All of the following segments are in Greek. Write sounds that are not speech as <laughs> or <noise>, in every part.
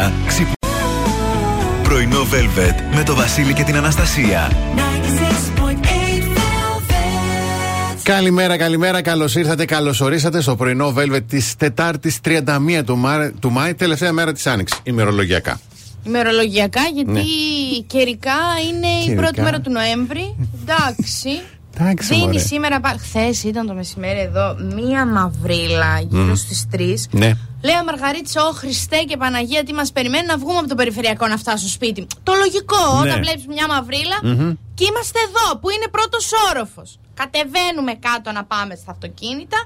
ώρα ξυπνά. Πρωινό Velvet με το Βασίλη και την Αναστασία. Καλημέρα, καλημέρα. Καλώς ήρθατε, καλώς ορίσατε στο πρωινό Velvet της Τετάρτης 31 του, Μάη, του Μάη, τελευταία μέρα της Άνοιξης. Ημερολογιακά. Ημερολογιακά, γιατί ναι. καιρικά είναι καιρικά. η πρώτη μέρα του Νοέμβρη. Εντάξει. <laughs> Εντάξει, Δίνει σήμερα. Χθες ήταν το μεσημέρι εδώ μία μαυρίλα γύρω mm. στις 3. Ναι. Λέει ο Μαργαρίτσα, Ω Χριστέ και Παναγία, τι μας περιμένει να βγούμε από το περιφερειακό να φτάσουμε στο σπίτι. Το λογικό, ναι. όταν βλέπεις μια μαυρίλα mm-hmm. και είμαστε εδώ, που είναι πρώτος όροφος. Κατεβαίνουμε κάτω να πάμε στα αυτοκίνητα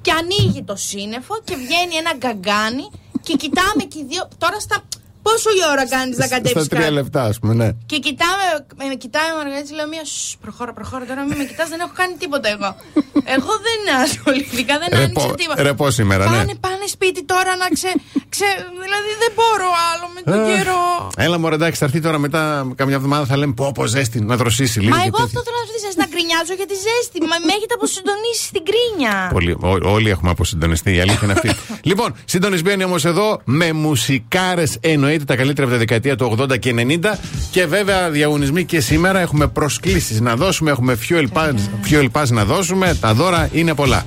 και ανοίγει το σύννεφο και βγαίνει ένα γκαγκάνι και κοιτάμε και οι δύο. Τώρα στα Πόσο η ώρα κάνεις να κατέβεις. Στα τρία λεπτά, ας πούμε, ναι. Και κοιτάμε, με κοιτάει ο Μαργαρίτη, λέω μία. Προχώρα, προχώρα τώρα, μην με κοιτάς, δεν έχω κάνει τίποτα εγώ. εγώ δεν ασχολήθηκα, δεν άνοιξε τίποτα. Ρεπό σήμερα, ναι. Πάνε, πάνε σπίτι τώρα να ξε. ξε δηλαδή δεν μπορώ άλλο με τον καιρό. Έλα μου, εντάξει, θα έρθει τώρα μετά καμιά εβδομάδα θα λέμε πω, πω ζέστη, να δροσίσει λίγο. Μα εγώ αυτό θέλω να ζέστη, να γκρινιάζω για τη ζέστη. Μα με έχετε αποσυντονίσει στην κρίνια. Όλοι έχουμε αποσυντονιστεί, η αλήθεια είναι αυτή. <laughs> λοιπόν, συντονισμένοι όμως εδώ με μουσικάρες εννοεί εννοείται τα καλύτερα από τα δεκαετία του 80 και 90. Και βέβαια διαγωνισμοί και σήμερα έχουμε προσκλήσεις να δώσουμε, έχουμε fuel pass, fuel pass να δώσουμε. Τα δώρα είναι πολλά.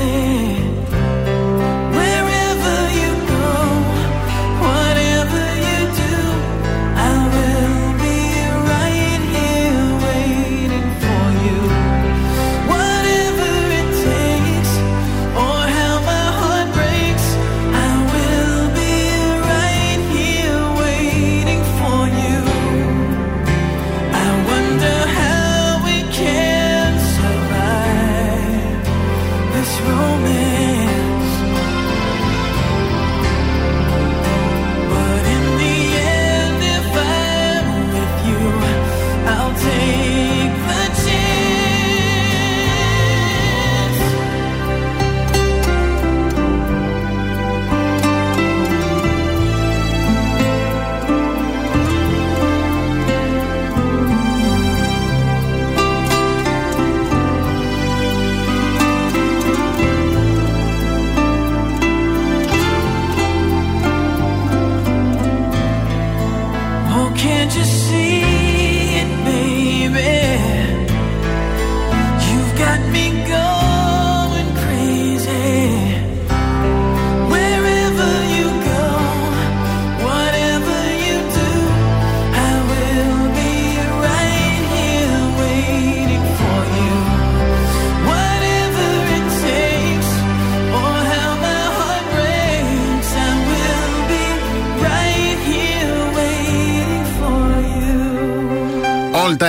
sin.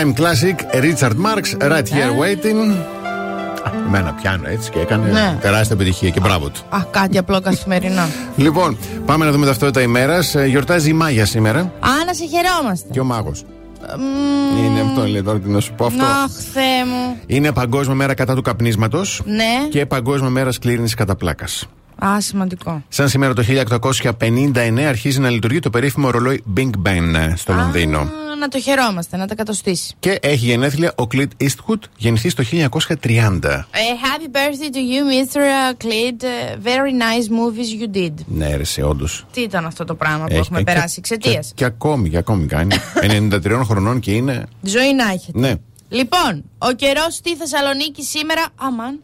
Time classic Richard Marks, Right Here Waiting. Εμένα πιάνω έτσι και έκανε ναι. τεράστια επιτυχία και μπράβο του. Α, κάτι απλό καθημερινό. λοιπόν, πάμε να δούμε ταυτότητα ημέρας. Ε, γιορτάζει η Μάγια σήμερα. Α, να σε χαιρόμαστε. Και ο Μάγος. Είναι αυτό, λέει τώρα τι να σου πω αυτό. Αχ, Θεέ μου. Είναι Παγκόσμια Μέρα κατά του καπνίσματος. Ναι. Και Παγκόσμια Μέρα σκλήρινση κατά πλάκας. Α, σημαντικό. Σαν σήμερα το 1859 αρχίζει να λειτουργεί το περίφημο ρολόι Big Ben ε, στο Λονδίνο να το χαιρόμαστε, να τα κατοστήσει. Και έχει γενέθλια ο Clint Eastwood, γεννηθεί το 1930. Uh, happy birthday to you, Mr. Clint. Very nice movies you did. Ναι, ρε, όντως. Τι ήταν αυτό το πράγμα που έχουμε περάσει εξαιτίας; Και, και, ακόμη, και ακόμη κάνει. <laughs> 93 χρονών και είναι. Ζωή να έχετε. Ναι. Λοιπόν, ο καιρός στη Θεσσαλονίκη σήμερα. Αμάν.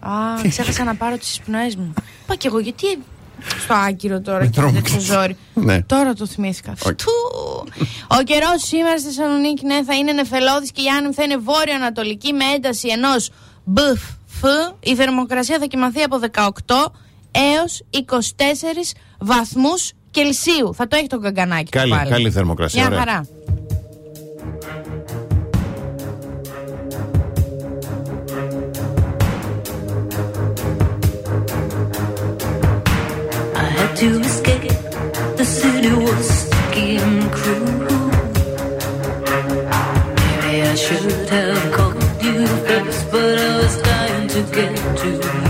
Α, ξέχασα να πάρω τις εισπνοές μου. Πα και εγώ, γιατί στο άκυρο τώρα και τέτοιο ζόρι. Ναι. Τώρα το θυμήθηκα. Ο καιρός σήμερα στη Θεσσαλονίκη ναι, θα είναι νεφελώδης και η άνεμη θα είναι βόρειο-ανατολική με ένταση ενός μπφ. Η θερμοκρασία θα κοιμαθεί από 18 έως 24 βαθμούς Κελσίου. Θα το έχει το καγκανάκι. Καλή, καλή θερμοκρασία. Μια χαρά. to escape. The city was sticky and cruel. Maybe I should have called you first, but I was dying to get to you.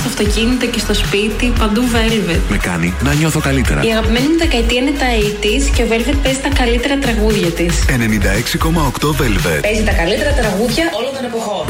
Στο αυτοκίνητο και στο σπίτι, παντού Velvet. Με κάνει να νιώθω καλύτερα. Η αγαπημένη μου δεκαετία είναι τα 80s και ο Velvet παίζει τα καλύτερα τραγούδια της. 96,8 Velvet. Παίζει τα καλύτερα τραγούδια όλων των εποχών.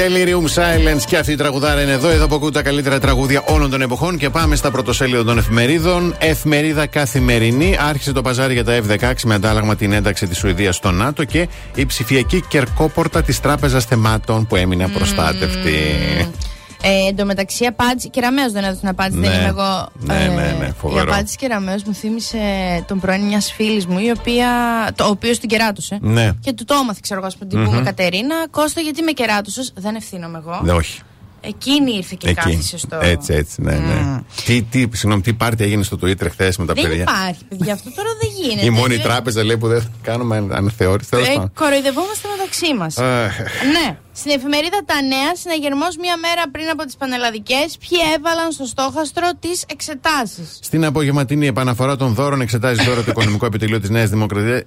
Delirium Silence και αυτή η τραγουδάρα είναι εδώ. Εδώ που ακούτε τα καλύτερα τραγούδια όλων των εποχών και πάμε στα πρωτοσέλιδα των εφημερίδων. Εφημερίδα καθημερινή. Άρχισε το παζάρι για τα F-16 με αντάλλαγμα την ένταξη της Σουηδίας στο ΝΑΤΟ και η ψηφιακή κερκόπορτα της Τράπεζας Θεμάτων που έμεινε απροστάτευτη. Ε, εν τω μεταξύ, η απάντηση. Και Ραμαίο δεν έδωσε την απάντηση, Ναι. δεν είμαι εγώ. Ναι, ναι, ναι, Η φοβερό. απάντηση και Ραμαίο μου θύμισε τον πρώην μιας φίλης μου, η οποία, το, ο οποίος την κεράτωσε. Ναι. Και του το έμαθε, ξέρω εγώ, ας πούμε, την πούμε Κατερίνα. Κώστα, γιατί με κεράτωσες, δεν ευθύνομαι εγώ. Ναι, όχι. Εκείνη ήρθε και Εκεί. κάθισε στο. Έτσι, έτσι, ναι, ναι. Τι, τι, συγγνώμη, τι πάρτι έγινε στο Twitter χθες με τα Δεν παιδιά; υπάρχει, παιδιά. Αυτό τώρα δεν γίνεται. Η μόνη Ε, τράπεζα λέει που δεν κάνουμε αναθεώρηση. Τέλος Ε, πάντων. κοροϊδευόμαστε μεταξύ μας. Αχ. ναι. Στην εφημερίδα Τα Νέα, συναγερμός μία μέρα πριν από τις πανελλαδικές, ποιοι έβαλαν στο στόχαστρο τις εξετάσεις. Στην απογευματινή επαναφορά των δώρων εξετάζει τώρα το Οικονομικό Επιτελείο της Νέας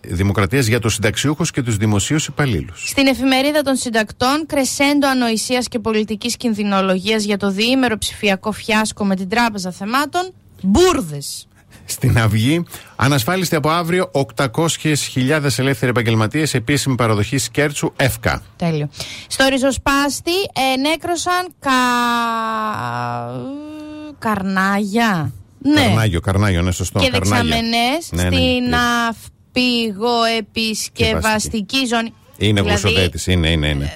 Δημοκρατίας για τους συνταξιούχους και τους δημοσίους υπαλλήλους. Στην εφημερίδα των συντακτών, κρεσέντο ανοησίας και πολιτικής κινδυνολογίας για το διήμερο ψηφιακό φιάσκο με την Τράπεζα Θεμάτων, μπουρδες. Στην Αυγή. Ανασφάλιστη από αύριο 800.000 ελεύθεροι επαγγελματίες. Επίσημη παραδοχή Σκέρτσου ΕΦΚΑ. Τέλειο. Στο ριζοσπάστη ενέκρωσαν κα... καρνάγια. Ναι. Καρνάγιο, καρνάγιο, ναι, σωστό. και καρνάγια. δεξαμενές Ναι, ναι, στην και- ναυπηγοεπισκευαστική ζώνη. Είναι Δηλαδή, γλωσσοδέτης, είναι, είναι, είναι.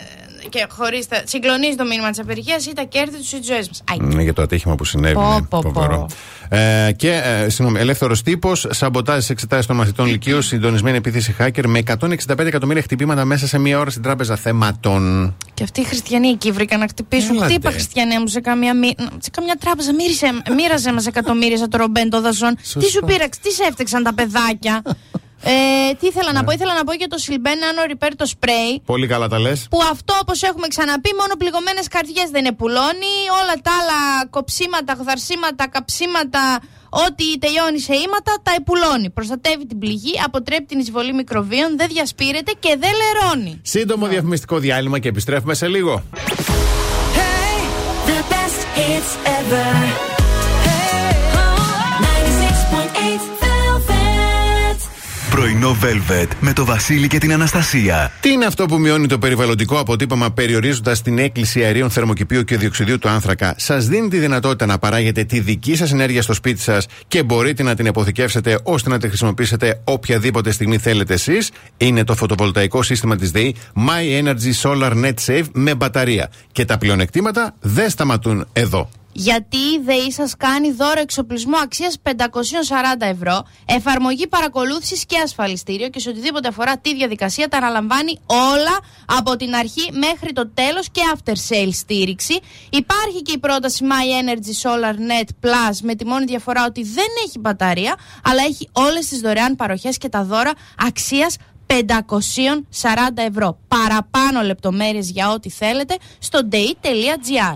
Και χωρίς τα... συγκλονίζει το μήνυμα της απεργίας ή τα κέρδη τους ή τις ζωές μας. Ναι, για το ατύχημα που συνέβη. Πω, ναι, πω, πω. φοβερό. Ε, και, ε, συγγνώμη, ελεύθερος τύπος, σαμποτάζ στι εξετάσεις των μαθητών Λυκείου, συντονισμένη επίθεση hacker με 165 εκατομμύρια χτυπήματα μέσα σε μία ώρα στην τράπεζα θέματων. Και αυτοί οι χριστιανοί εκεί βρήκαν να χτυπήσουν. Έλατε. Χτύπα χριστιανέ μου σε καμία, μη... σε καμιά τράπεζα. Μύρισε, μοίραζε μας εκατομμύρια σαν το ρομπέντο δαζόν. Τι σου πήραξε, τι σε έφτιαξαν τα παιδάκια; <laughs> ε, τι ήθελα Ναι. να πω, ήθελα να πω για το Silben Nano Repair το spray. Πολύ καλά τα λες. Που αυτό, όπως έχουμε ξαναπεί, μόνο πληγωμένες καρδιές δεν επουλώνει. Όλα τα άλλα κοψίματα, γδαρσίματα, καψίματα, ό,τι τελειώνει σε ύματα, τα επουλώνει. Προστατεύει την πληγή, αποτρέπει την εισβολή μικροβίων, δεν διασπείρεται και δεν λερώνει. Σύντομο διαφημιστικό διάλειμμα και επιστρέφουμε σε λίγο. Hey, the best hits ever. Πρωινό Velvet με το Βασίλη και την Αναστασία. Τι είναι αυτό που μειώνει το περιβαλλοντικό αποτύπωμα περιορίζοντας την έκκληση αερίων θερμοκηπίου και διοξιδίου του άνθρακα, σας δίνει τη δυνατότητα να παράγετε τη δική σας ενέργεια στο σπίτι σας και μπορείτε να την αποθηκεύσετε ώστε να τη χρησιμοποιήσετε οποιαδήποτε στιγμή θέλετε εσείς. Είναι το φωτοβολταϊκό σύστημα της ΔΕΗ My Energy Solar Net Save με μπαταρία. Και τα πλεονεκτήματα δεν σταματούν εδώ. Γιατί η ΔΕΗ σας κάνει δώρο εξοπλισμού αξίας 540 ευρώ, εφαρμογή παρακολούθησης και ασφαλιστήριο και σε οτιδήποτε αφορά τη διαδικασία τα αναλαμβάνει όλα από την αρχή μέχρι το τέλος και after sale στήριξη. Υπάρχει και η πρόταση My Energy Solar Net Plus με τη μόνη διαφορά ότι δεν έχει μπαταρία, αλλά έχει όλες τις δωρεάν παροχές και τα δώρα αξίας 540 ευρώ. Παραπάνω λεπτομέρειες για ό,τι θέλετε στο dei.gr.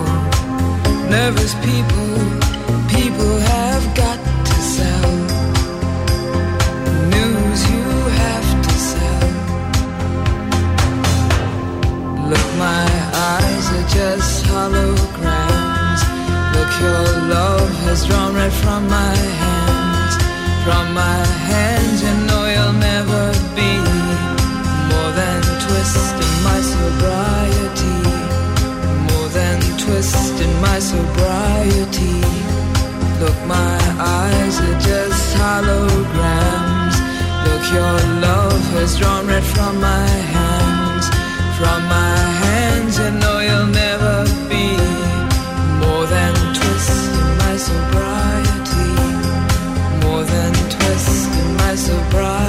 nervous people, people have got to sell. News you have to sell. Look, my eyes are just holograms. Look, your love has drawn right from my hands. From my hands, you know you'll never be more than twisting my sobriety twist in my sobriety. Look, my eyes are just holograms. Look, your love has drawn red from my hands. From my hands, you know you'll never be more than twist in my sobriety. More than twist in my sobriety.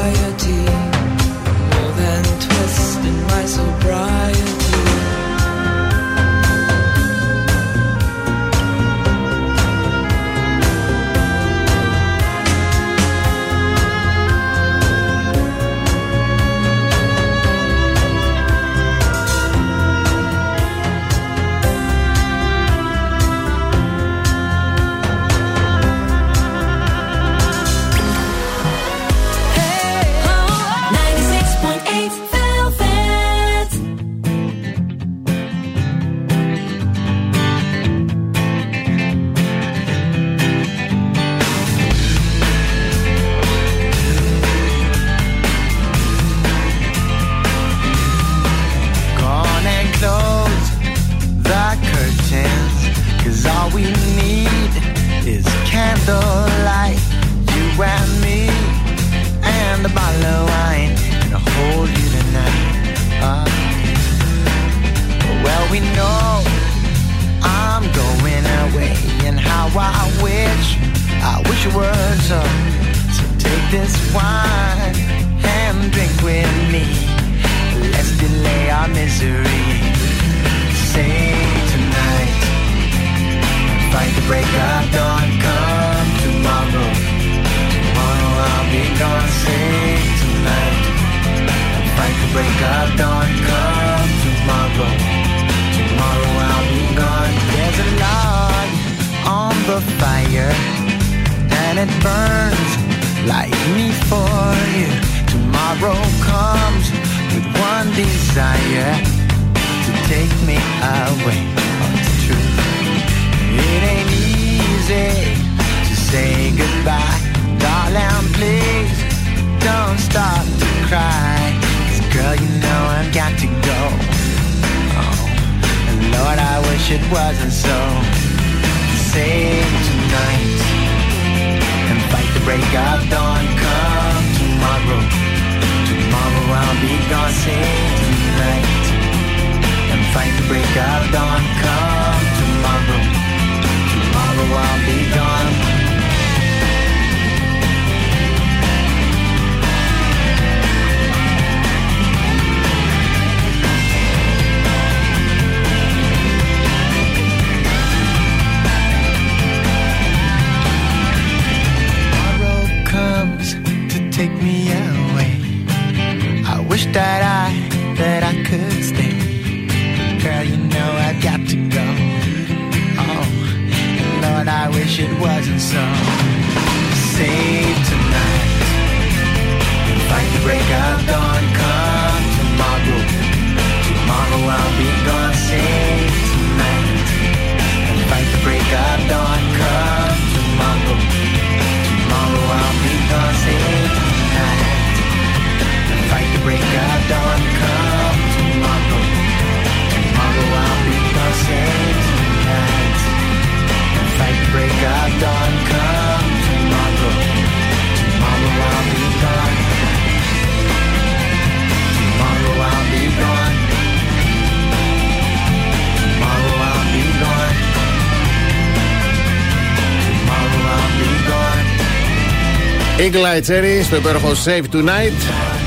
Eagle Eye Cherry στο υπέροχο Save Tonight.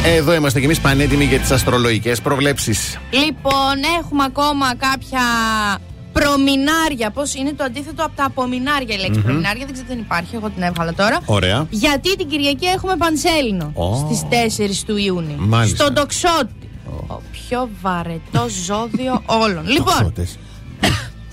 Εδώ είμαστε κι εμείς πανέτοιμοι για τις αστρολογικές προβλέψεις. Λοιπόν, έχουμε ακόμα κάποια προμηνάρια. Πώς είναι το αντίθετο από τα απομηνάρια η λέξη προμηνάρια. Δεν ξέρω, δεν υπάρχει. Εγώ την έβγαλα τώρα. Ωραία. Γιατί την Κυριακή έχουμε Πανσέλινο Ω. στις 4 του Ιούνιου. Μάλιστα. Στον Τοξότη. Ο πιο βαρετό ζώδιο όλων. λοιπόν, Τοξότες.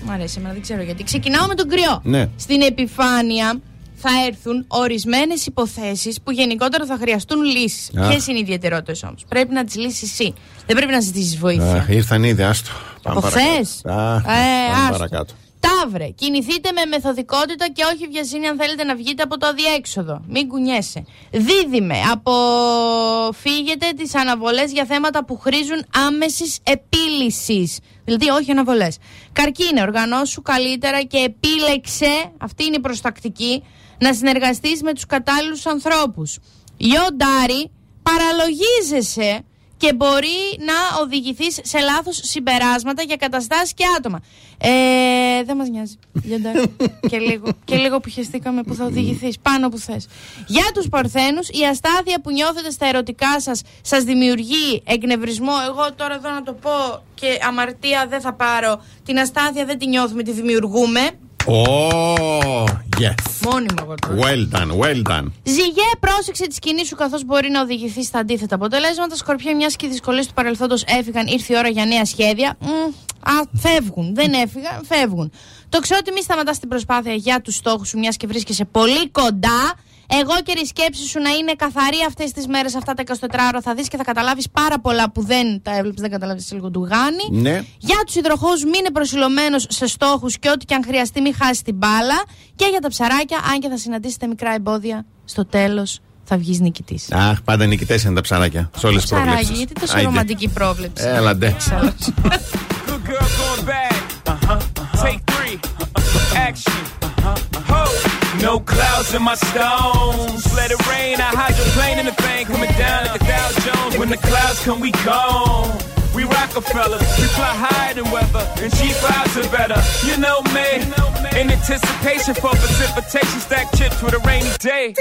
μου αρέσει εμένα, δεν ξέρω γιατί. Ξεκινάω με τον κρυό. Ναι. Στην επιφάνεια θα έρθουν ορισμένες υποθέσεις που γενικότερα θα χρειαστούν λύσεις. Αχ. Ποιες είναι οι ιδιαιτερότητες όμως; Πρέπει να τις λύσεις εσύ. Δεν πρέπει να ζητήσεις βοήθεια. Αχ, ήρθαν ήδη, άστο. Πάμε Από χθες; παρακάτω. Αχ, Ε, πάμε άστο. παρακάτω. Ταύρε, κινηθείτε με μεθοδικότητα και όχι βιασύνη αν θέλετε να βγείτε από το αδιέξοδο. Μην κουνιέσαι. Δίδυμε, αποφύγετε τις αναβολές για θέματα που χρήζουν άμεσης επίλυσης. Δηλαδή όχι αναβολές. Καρκίνε, οργανώσου καλύτερα και επίλεξε, αυτή είναι η προστακτική, να συνεργαστείς με τους κατάλληλους ανθρώπους. Λιοντάρι, παραλογίζεσαι και μπορεί να οδηγηθείς σε λάθος συμπεράσματα για καταστάσεις και άτομα. Ε, δεν μας νοιάζει. Λιοντάρι. <laughs> και, λίγο, και λίγο που χεστήκαμε που θα οδηγηθείς πάνω που θες. Για τους παρθένους, η αστάθεια που νιώθετε στα ερωτικά σας σας δημιουργεί εκνευρισμό. Εγώ τώρα εδώ να το πω και αμαρτία δεν θα πάρω. Την αστάθεια δεν τη νιώθουμε, τη δημιουργούμε. Oh, yes. Μόνιμο εγώ τώρα. Well done, well done. Ζυγέ, πρόσεξε τη σκηνή σου καθώς μπορεί να οδηγηθεί στα αντίθετα αποτελέσματα. Σκορπιά, μιας και οι δυσκολίες του παρελθόντος έφυγαν, ήρθε η ώρα για νέα σχέδια. Μμ, α, φεύγουν. Δεν έφυγαν, φεύγουν. Το ξέρω ότι μη σταματά την προσπάθεια για τους στόχους σου, μιας και βρίσκεσαι πολύ κοντά. Εγώ και η σκέψη σου να είναι καθαρή αυτές τις μέρες, αυτά τα 24 ώρα, θα δεις και θα καταλάβεις πάρα πολλά που δεν τα έβλεψε, δεν καταλάβεις λίγο του γάνη. Ναι. Για τους υδροχώου, μείνε προσιλωμένος σε στόχους και ό,τι και αν χρειαστεί, μην χάσεις την μπάλα. Και για τα ψαράκια, αν και θα συναντήσετε μικρά εμπόδια, στο τέλος θα βγεις νικητής. Αχ, πάντα νικητές είναι τα ψαράκια. Σε όλες τις Ψαράκι, προβλέψει. γιατί τόσο ρομαντική πρόβλεψη. Έλα ντε. Good girl going bad. Take three. Action. Ho. No clouds in my stones. Let it rain, I plane in the rain. Coming down like a Dow Jones. When the clouds come, we gone. We Rockefellers, we fly higher than weather, and G5s are better. You know me, in anticipation for precipitation, stack chips with a rainy day.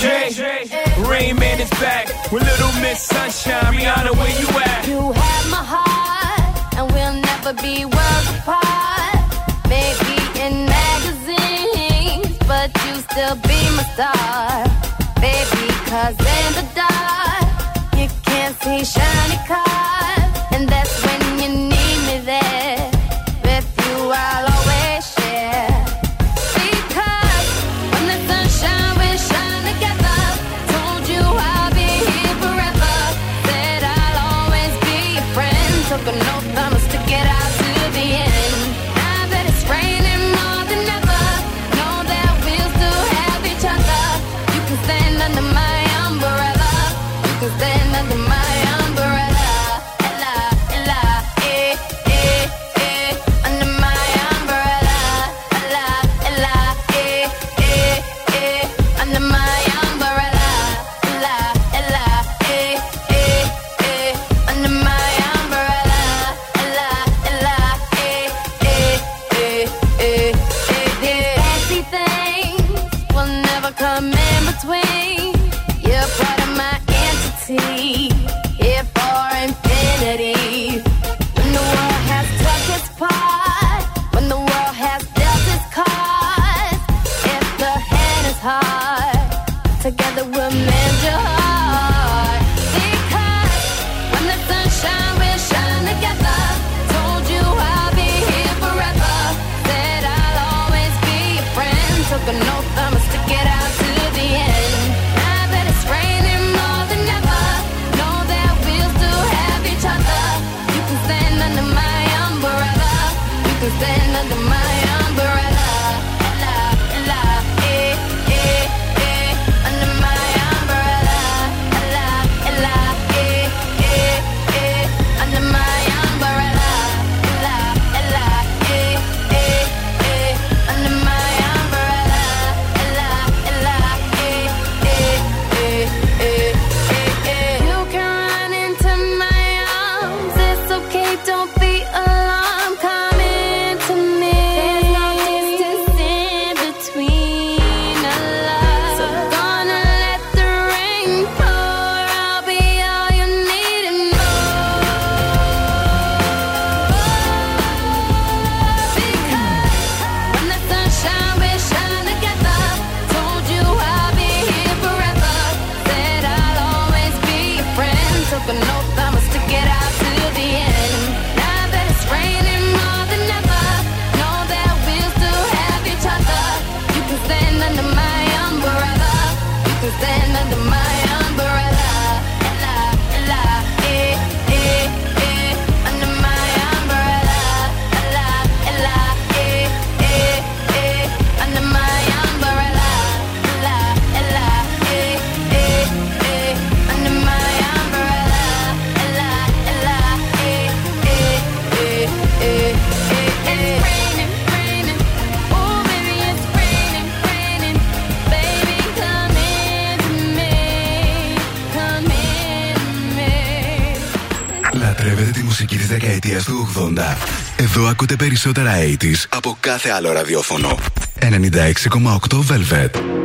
Jay, Rain Man is back with Little Miss Sunshine. Rihanna, where you at? You have my heart, and we'll never be worlds apart. still be my star, baby, cause in the dark, you can't see shiny cars, and that's Εδώ ακούτε περισσότερα 80's από κάθε άλλο ραδιόφωνο. 96,8 Velvet.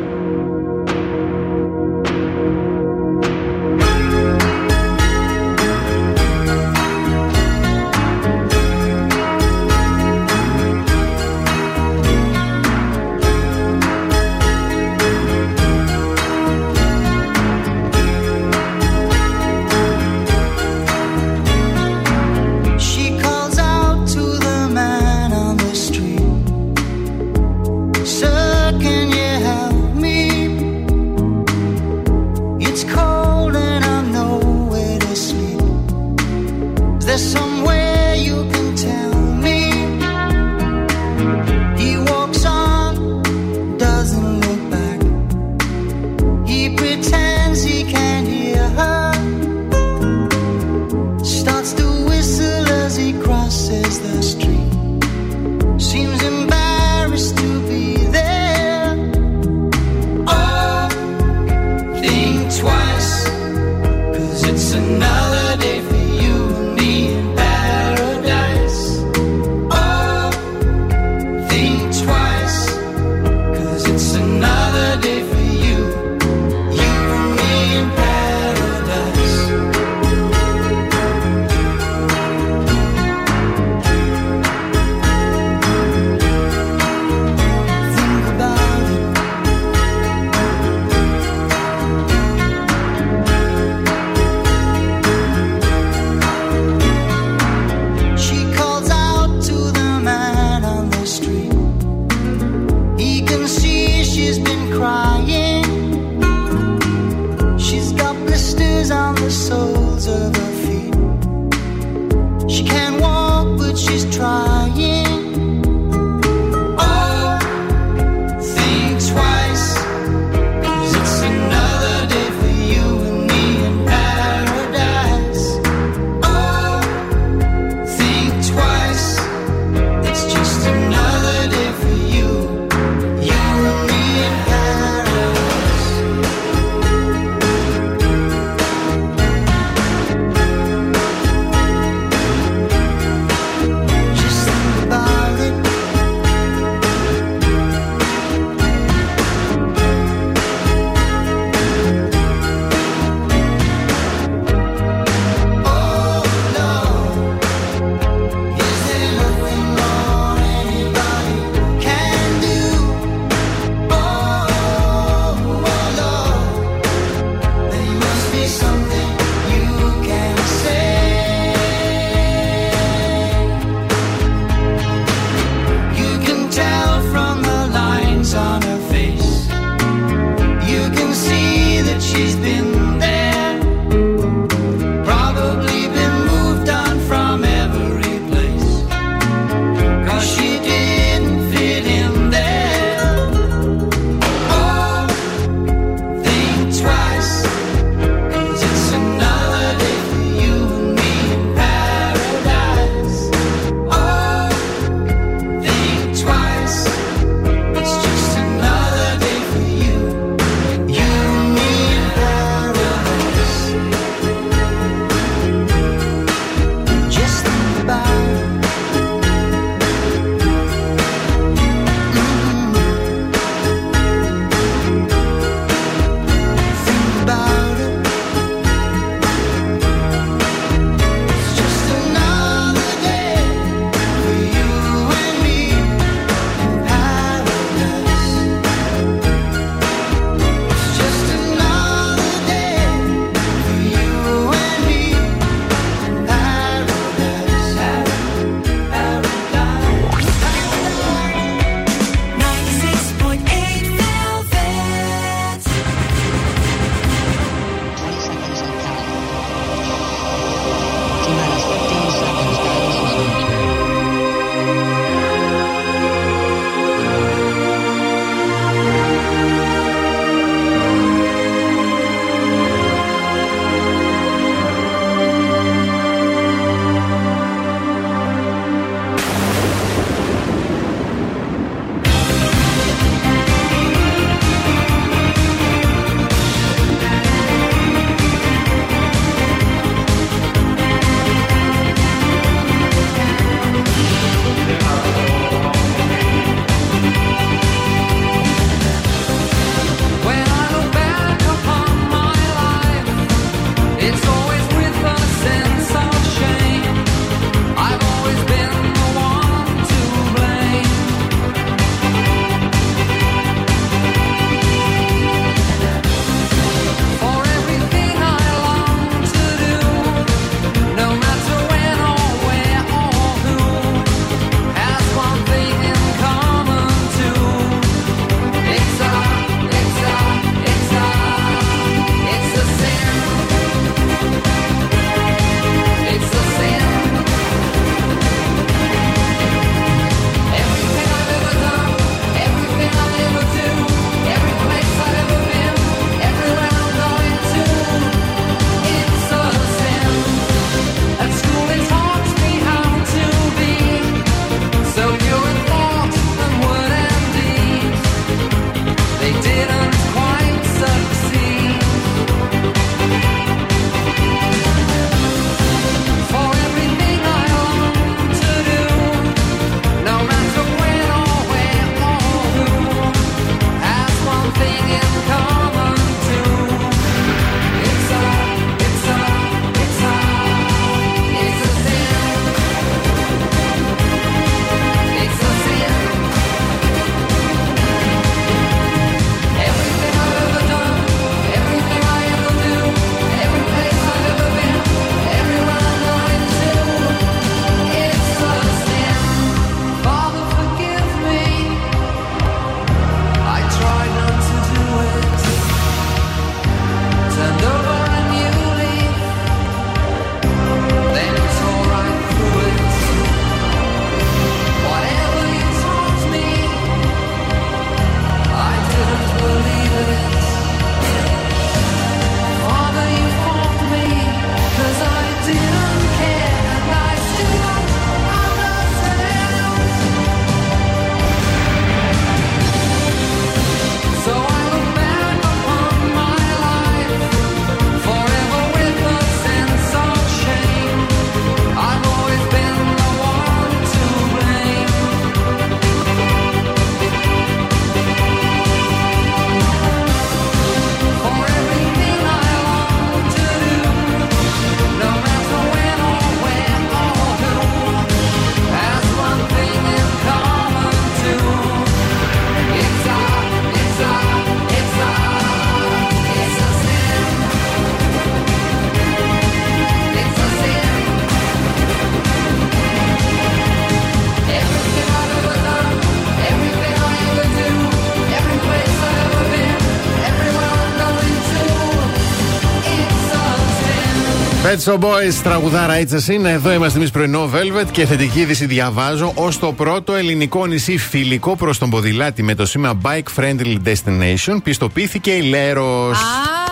Pet Shop Boys, τραγουδάρα έτσι είναι. Εδώ είμαστε εμείς πρωινό Velvet και θετική είδηση διαβάζω ως το πρώτο ελληνικό νησί φιλικό προς τον ποδηλάτη με το σήμα Bike Friendly Destination πιστοποιήθηκε η Λέρος.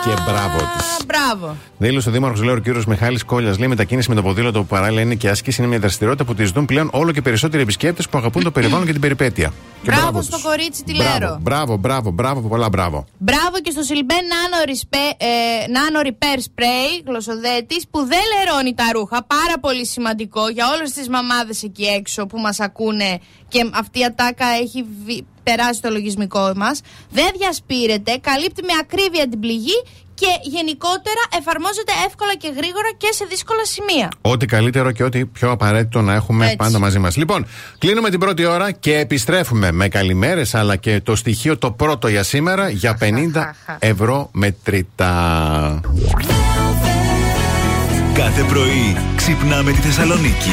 Και μπράβο της. Μπράβο. Δήλωσε ο Δήμαρχος Λέρο κύριος Μιχάλης Κόλιας. Λέει μετακίνηση με το ποδήλατο που παράλληλα είναι και άσκηση είναι μια δραστηριότητα που τη ζητούν πλέον όλο και περισσότεροι επισκέπτες που αγαπούν το περιβάλλον και την περιπέτεια. Και Μπράβο τους. στο κορίτσι τη Μπράβο, Λέρο. Μπράβο, μπράβο, μπράβο, πολλά μπράβο. Μπράβο και στο Silben Nano, Rispe- ε, Nano Repair Spray, γλωσσοδέτης, που δεν λερώνει τα ρούχα. Πάρα πολύ σημαντικό για όλες τις μαμάδες εκεί έξω που μας ακούνε και αυτή η ατάκα έχει βι- περάσει το λογισμικό μας. Δεν διασπείρεται, καλύπτει με ακρίβεια την πληγή και γενικότερα εφαρμόζεται εύκολα και γρήγορα και σε δύσκολα σημεία. Ό,τι καλύτερο και ό,τι πιο απαραίτητο να έχουμε Έτσι. πάντα μαζί μας. Λοιπόν, κλείνουμε την πρώτη ώρα και επιστρέφουμε με καλημέρες αλλά και το στοιχείο το πρώτο για σήμερα για 50 ευρώ μετρητά. Κάθε πρωί ξυπνάμε τη Θεσσαλονίκη.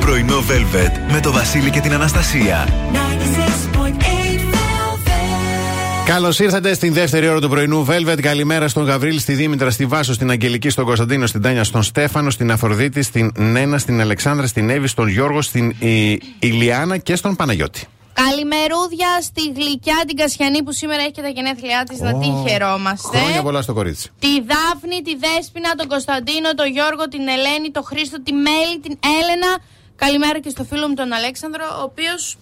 Πρωινό Velvet με το Βασίλη και την Αναστασία. Καλώς ήρθατε στην δεύτερη ώρα του πρωινού Velvet. Καλημέρα στον Γαβρίλ, στη Δήμητρα, στη Βάσο, στην Αγγελική, στον Κωνσταντίνο, στην Τάνια, στον Στέφανο, στην Αφροδίτη, στην Νένα, στην Αλεξάνδρα, στην Εύη, στον Γιώργο, στην ε, Ηλιάνα και στον Παναγιώτη. Καλημερούδια στη γλυκιά την Κασιανή που σήμερα έχει και τα γενέθλιά της. Να την χαιρόμαστε. Χρόνια πολλά στο κορίτσι. Τη Δάφνη, τη Δέσποινα, τον Κωνσταντίνο, τον Γιώργο, την Ελένη, τον Χρήστο, τη Μέλη, την Έλενα. Καλημέρα και στο φίλο μου τον Αλέξανδρο, ο οποίος.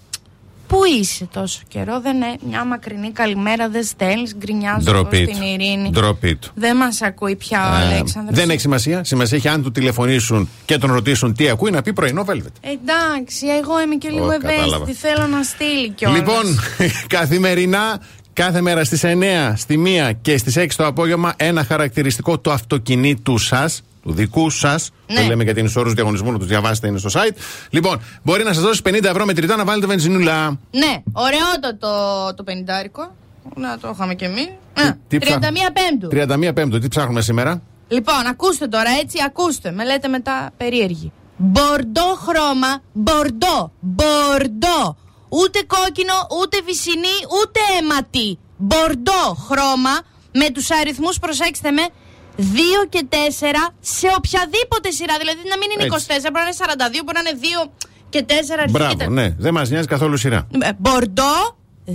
Πού είσαι τόσο καιρό, δεν είναι μια μακρινή καλημέρα, δεν στέλνεις, γκρινιάζω εγώ Ντροπή στην Ειρήνη. του. Ντροπή του. Δεν μας ακούει πια ο Ε, Αλέξανδρος. δεν έχει σημασία. Σημασία έχει αν του τηλεφωνήσουν και τον ρωτήσουν τι ακούει να πει πρωινό Velvet. Εντάξει, εγώ είμαι και λίγο Ω, ευαίσθητη. κατάλαβα. Θέλω να στείλει κιόλας. Λοιπόν, <laughs> καθημερινά, κάθε μέρα στις 9, στη 1 και στις 6 το απόγευμα, ένα χαρακτηριστικό του αυτοκινήτου σας. Του δικού σας. Ναι. Το λέμε γιατί είναι στου όρου διαγωνισμού, να του διαβάσετε, είναι στο site. Λοιπόν, μπορεί να σας δώσει 50 ευρώ μετρητά να βάλετε βενζινούλα. Ναι, ωραιότατο το πενιντάρικο. Να το είχαμε κι εμείς. τι 31 ψά- Πέμπτου. 31 Πέμπτου, τι ψάχνουμε σήμερα; Λοιπόν, ακούστε τώρα έτσι, ακούστε. Με λέτε μετά περίεργη. Μπορντό χρώμα, μπορντό, μπορντό. Ούτε κόκκινο, ούτε βυσινή, ούτε αίματι. Μπορντό χρώμα με τους αριθμούς, προσέξτε με, 2 και 4 σε οποιαδήποτε σειρά. Δηλαδή να μην είναι Έτσι. 24, μπορεί να είναι 42, μπορεί να είναι 2 και 4 αρχή. Μπράβο, Κοίτα. ναι, δεν μας νοιάζει καθόλου σειρά. Ε, Μπορντό, 2,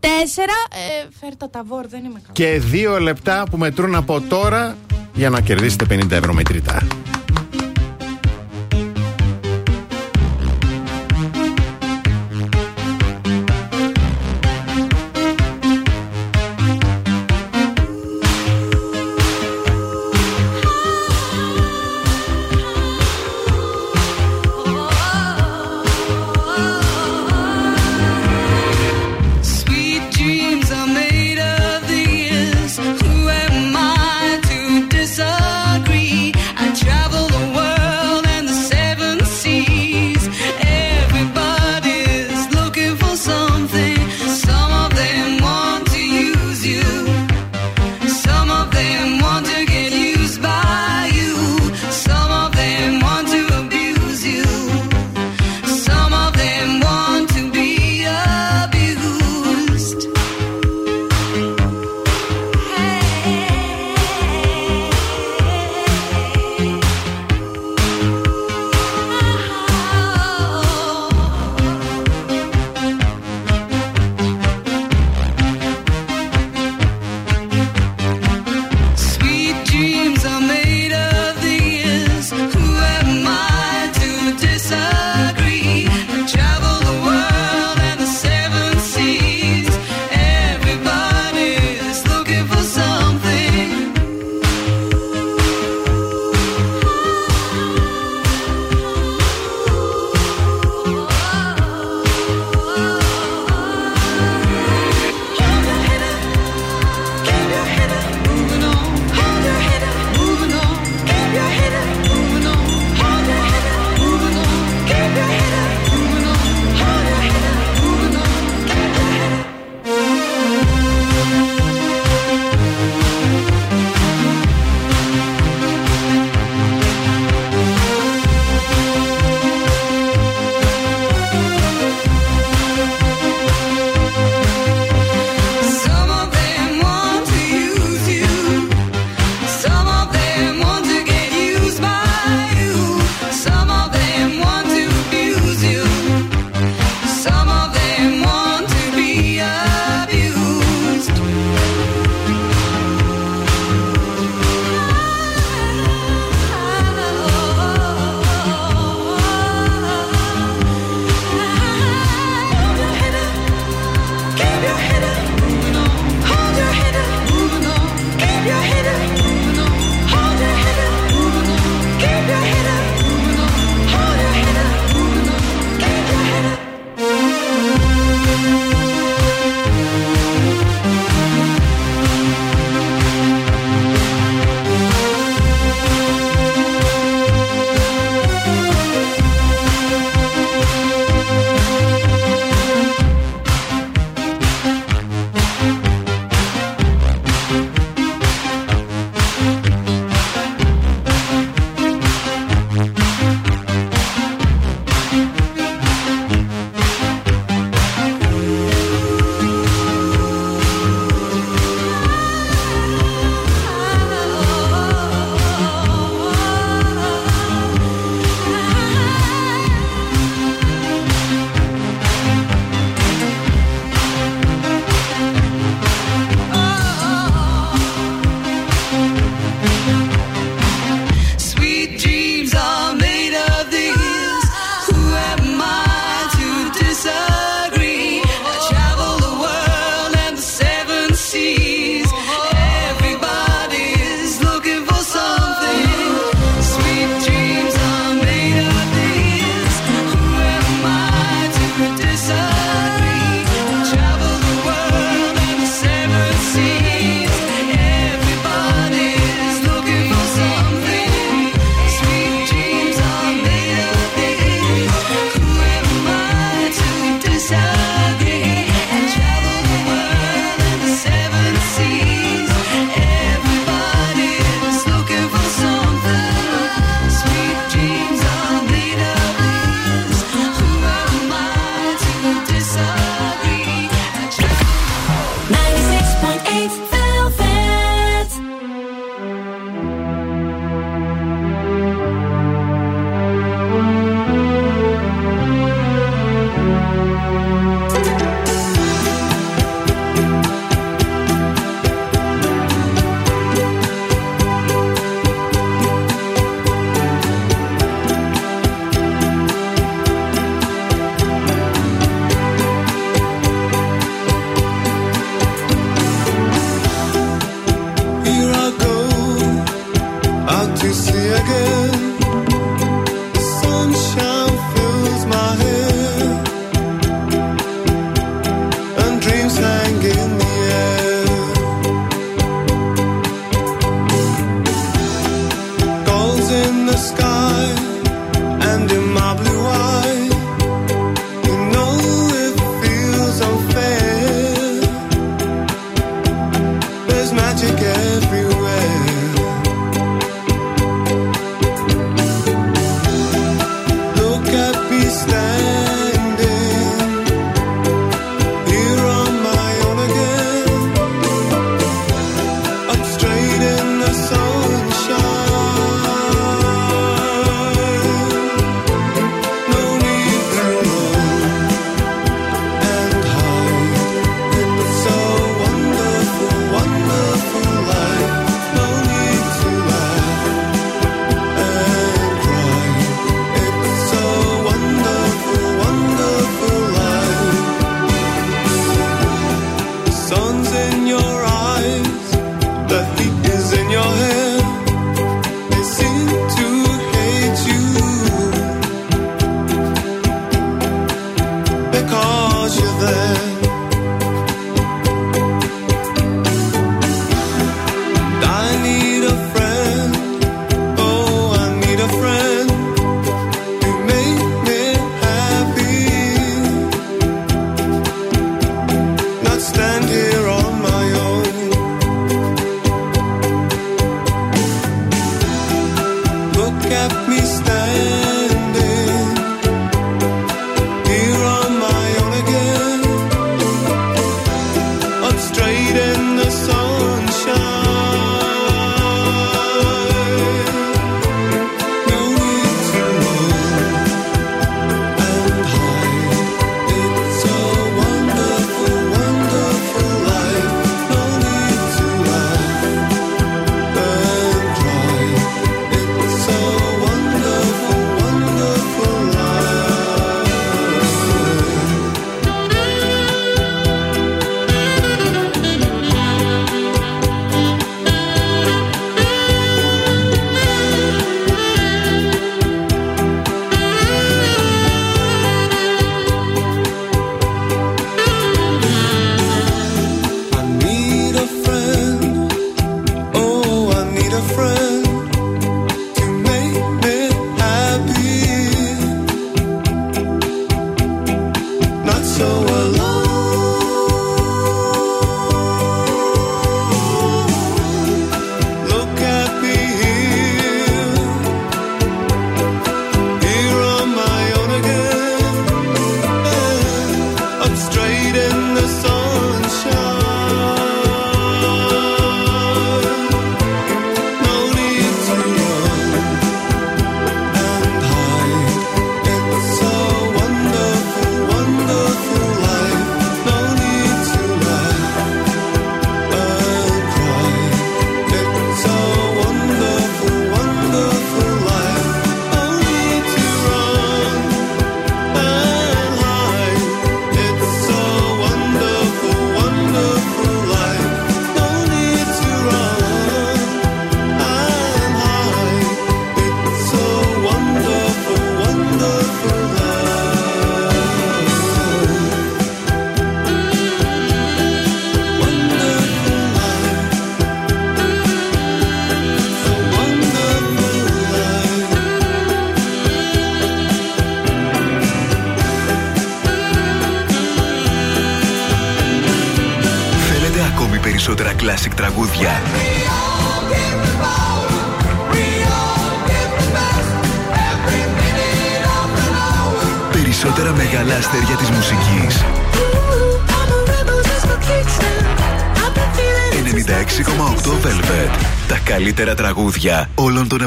4. Ε, φέρτα τα βόρ, δεν είμαι καλά. Και δύο λεπτά που μετρούν από τώρα για να κερδίσετε 50 ευρώ μετρητά.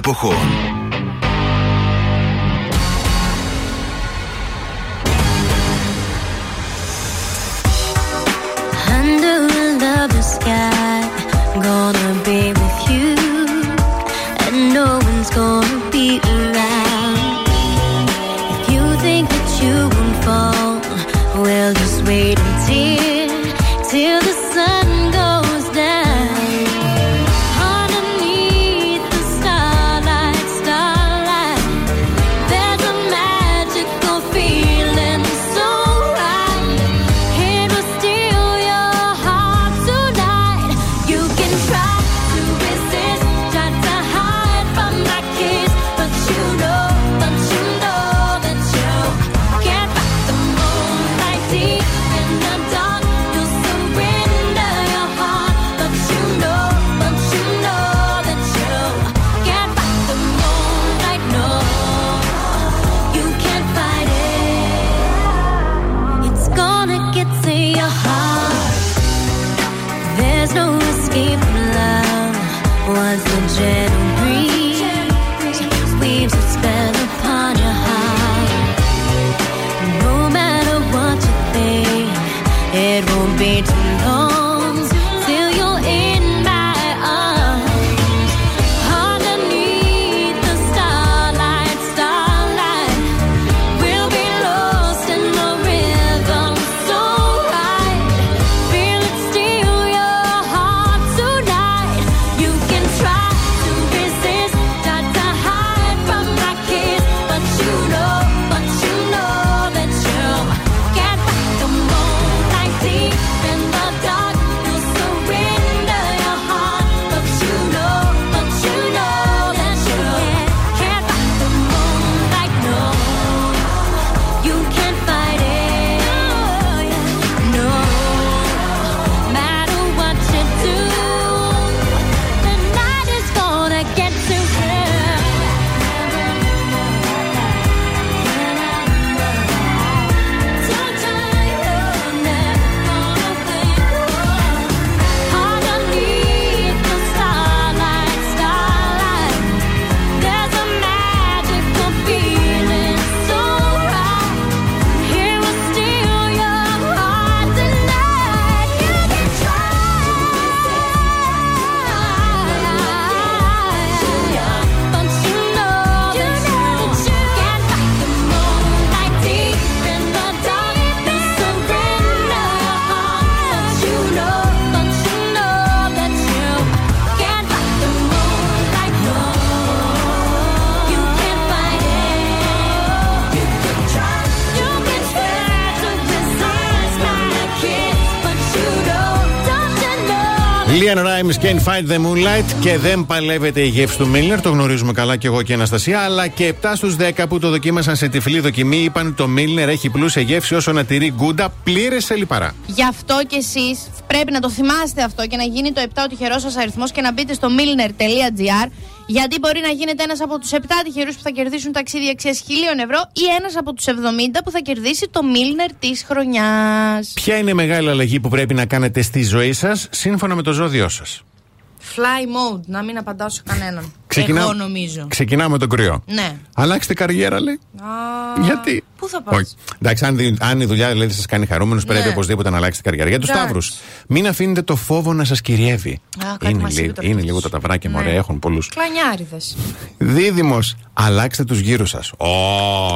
Όλων Lian Rimes Can't Fight the Moonlight και δεν παλεύεται η γεύση του Μίλνερ. Το γνωρίζουμε καλά και εγώ και η Αναστασία. Αλλά και 7 στους 10 που το δοκίμασαν σε τυφλή δοκιμή είπαν το Μίλνερ έχει πλούσια γεύση όσο να τηρεί γκούντα πλήρες σε λιπαρά. Γι' αυτό και εσείς πρέπει να το θυμάστε αυτό και να γίνει το 7 ο τυχερός σας αριθμός και να μπείτε στο milner.gr γιατί μπορεί να γίνετε ένας από τους 7 τυχερούς που θα κερδίσουν ταξίδι αξία 1000 ευρώ ή ένας από τους 70 που θα κερδίσει το Milner της χρονιάς. Ποια είναι η μεγάλη αλλαγή που πρέπει να κάνετε στη ζωή σας σύμφωνα με το ζώδιό σας; Fly mode, να μην απαντάω σε κανέναν. Ξεκινά- Εγώ νομίζω. Ξεκινάμε με τον κρυό. Ναι. Αλλάξτε καριέρα, λέει. Α, Γιατί; Πού θα πάω. Όχι. Εντάξει, αν, δι- αν η δουλειά δηλαδή, σας κάνει χαρούμενου, Ναι. πρέπει οπωσδήποτε να αλλάξετε καριέρα. Για τους Εντάξει. Σταύρους, μην αφήνετε το φόβο να σας κυριεύει. Α, κάτι είναι μας είπε λίγο, το είναι αυτός. λίγο τα ταυράκια, Ναι. μωρέ, έχουν πολλούς. Κλανιάριδες. Δίδυμος, αλλάξτε τους γύρους σας. Ω,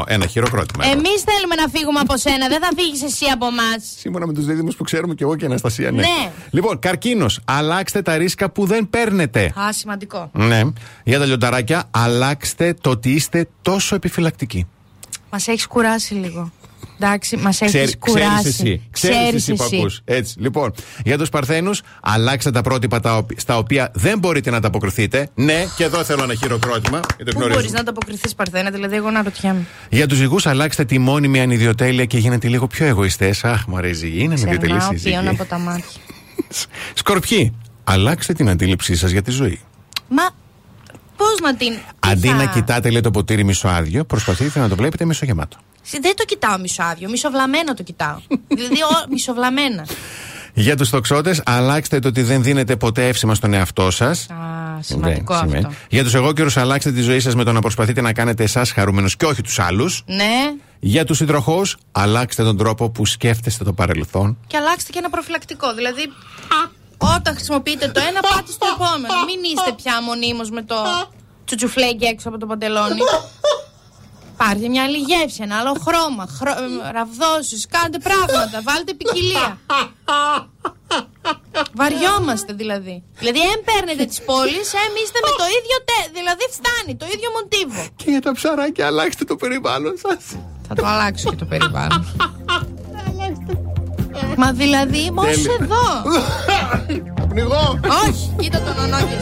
ένα χειροκρότημα. εδώ. Εμείς θέλουμε να φύγουμε από σένα, δεν θα φύγεις εσύ από εμά. Σύμφωνα με τους δίδυμους που ξέρουμε και εγώ και η Αναστασία, ναι. Ναι. Λοιπόν, καρκίνος, αλλάξτε τα ρίσκα που δεν παίρνετε. Α, σημαντικό. Ναι. Για τα λιονταράκια, αλλάξτε το ότι είστε τόσο επιφυλακτικοί. Μας έχεις κουράσει λίγο. Εντάξει, μας έχεις Ξέρει- κουράσει. Ξέρεις εσύ. Ξέρεις Ξέρεις εσύ που ακούς. Έτσι. Λοιπόν, για τους Παρθένους, αλλάξτε τα πρότυπα τα οπ- στα οποία δεν μπορείτε να ανταποκριθείτε. Ναι, και εδώ θέλω ένα χειροκρότημα. γιατί το Πού γνωρίζουμε. μπορείς να ανταποκριθείς, Παρθένα, δηλαδή, εγώ να ρωτιέμαι. Για τους ζυγού, αλλάξτε τη μόνιμη ανιδιοτέλεια και γίνετε λίγο πιο εγωιστές. Αχ, μου αρέσει η ζυγή, είναι ανιδιοτελής Ξερνάω η ζυγή. ποιον από τα μάτια. <laughs> Σκορπιοί, αλλάξτε την αντίληψή σας για τη ζωή. Μα πώς να την. τι Αντί θα- να κοιτάτε, λέει το ποτήρι μισοάδιο, προσπαθείτε να το βλέπετε μισογεμάτο. Συ- Δεν το κοιτάω μισοάδιο, μισοβλαμμένο το κοιτάω. <laughs> δηλαδή, ο, μισοβλαμμένα. Για τους τοξότες, αλλάξτε το ότι δεν δίνετε ποτέ εύσημα στον εαυτό σας. Α, σημαντικό Δεν αυτό. σημαίνει. Για τους εγώκερους, αλλάξτε τη ζωή σας με το να προσπαθείτε να κάνετε εσάς χαρούμενους και όχι τους άλλους. Ναι, Για τους συντροχού, αλλάξτε τον τρόπο που σκέφτεστε το παρελθόν. και αλλάξτε και ένα προφυλακτικό. Δηλαδή, όταν χρησιμοποιείτε το ένα, πάτε στο επόμενο. Μην είστε πια μονίμως με το τσουτσουφλέγγι έξω από το παντελόνι. Πάρτε μια άλλη γεύση, ένα άλλο χρώμα, χρο... ραβδόσεις, κάντε πράγματα, βάλτε ποικιλία. Βαριόμαστε δηλαδή. Δηλαδή, εν παίρνετε τις πόλεις, εμ είστε με το ίδιο τε... Δηλαδή, φτάνει, το ίδιο μοντίβο. Και για τα ψαράκια, αλλάξτε το περιβάλλον σας. Θα το αλλάξω και το περιβάλλον. Μα δηλαδή, μόλις Τέλεια. εδώ. Πνιγώ. Όχι, κοίτα τον ονόκη.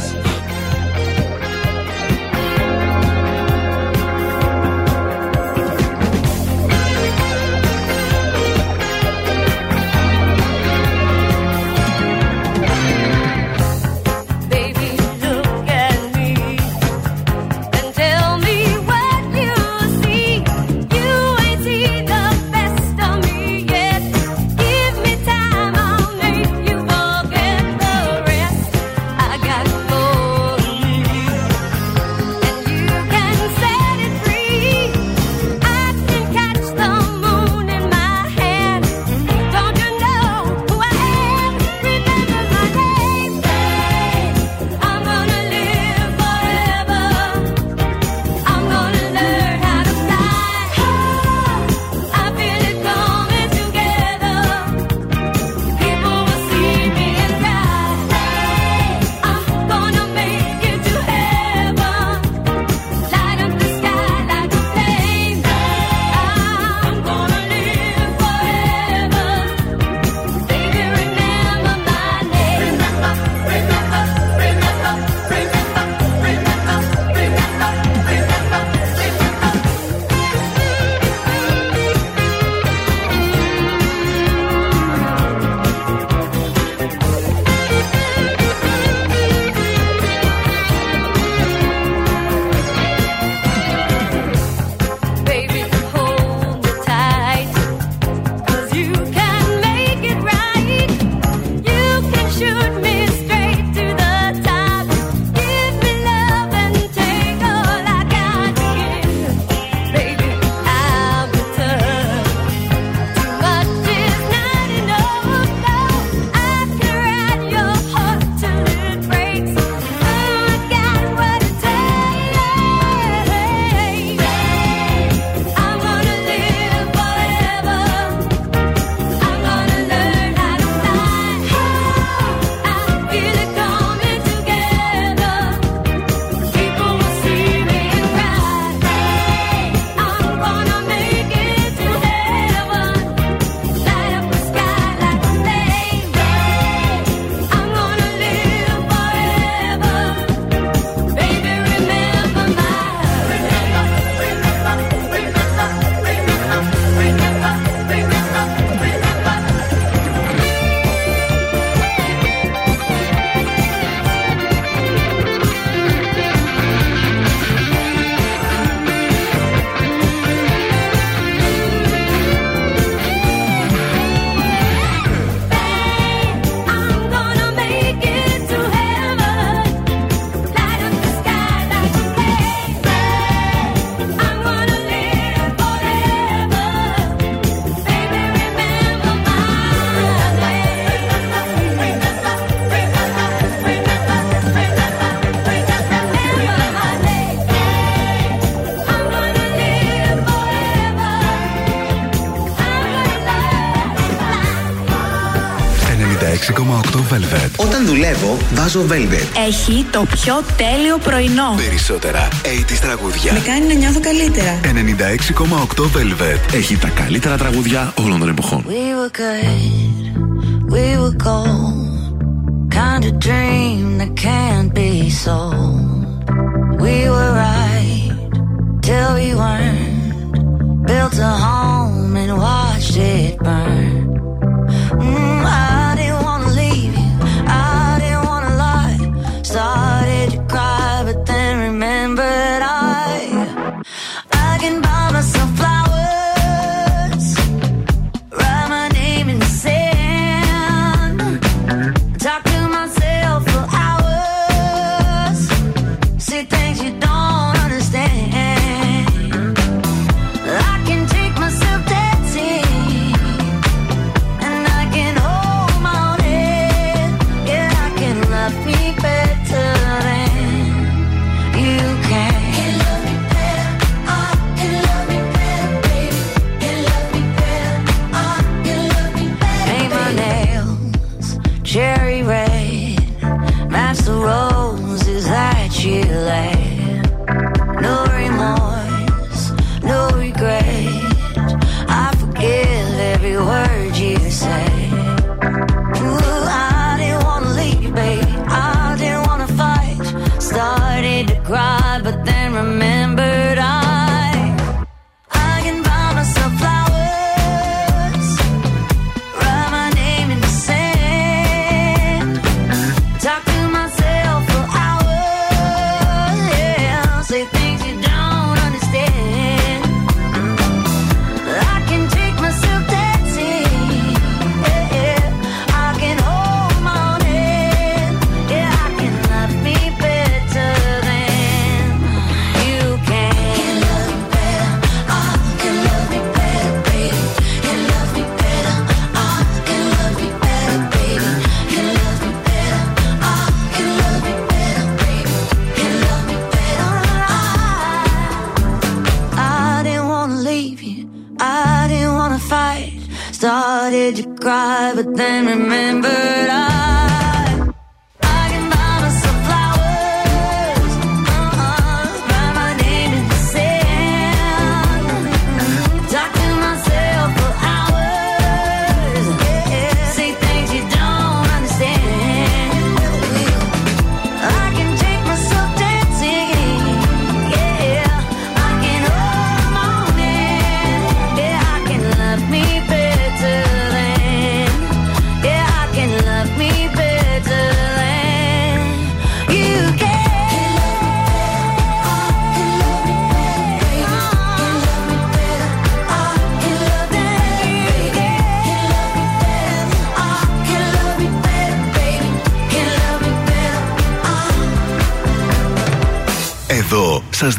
Βάζω Velvet. Έχει το πιο τέλειο πρωινό. Περισσότερα 80 τραγούδια. Με κάνει να νιώθω καλύτερα. 96,8 Velvet. Έχει τα καλύτερα τραγούδια όλων των εποχών.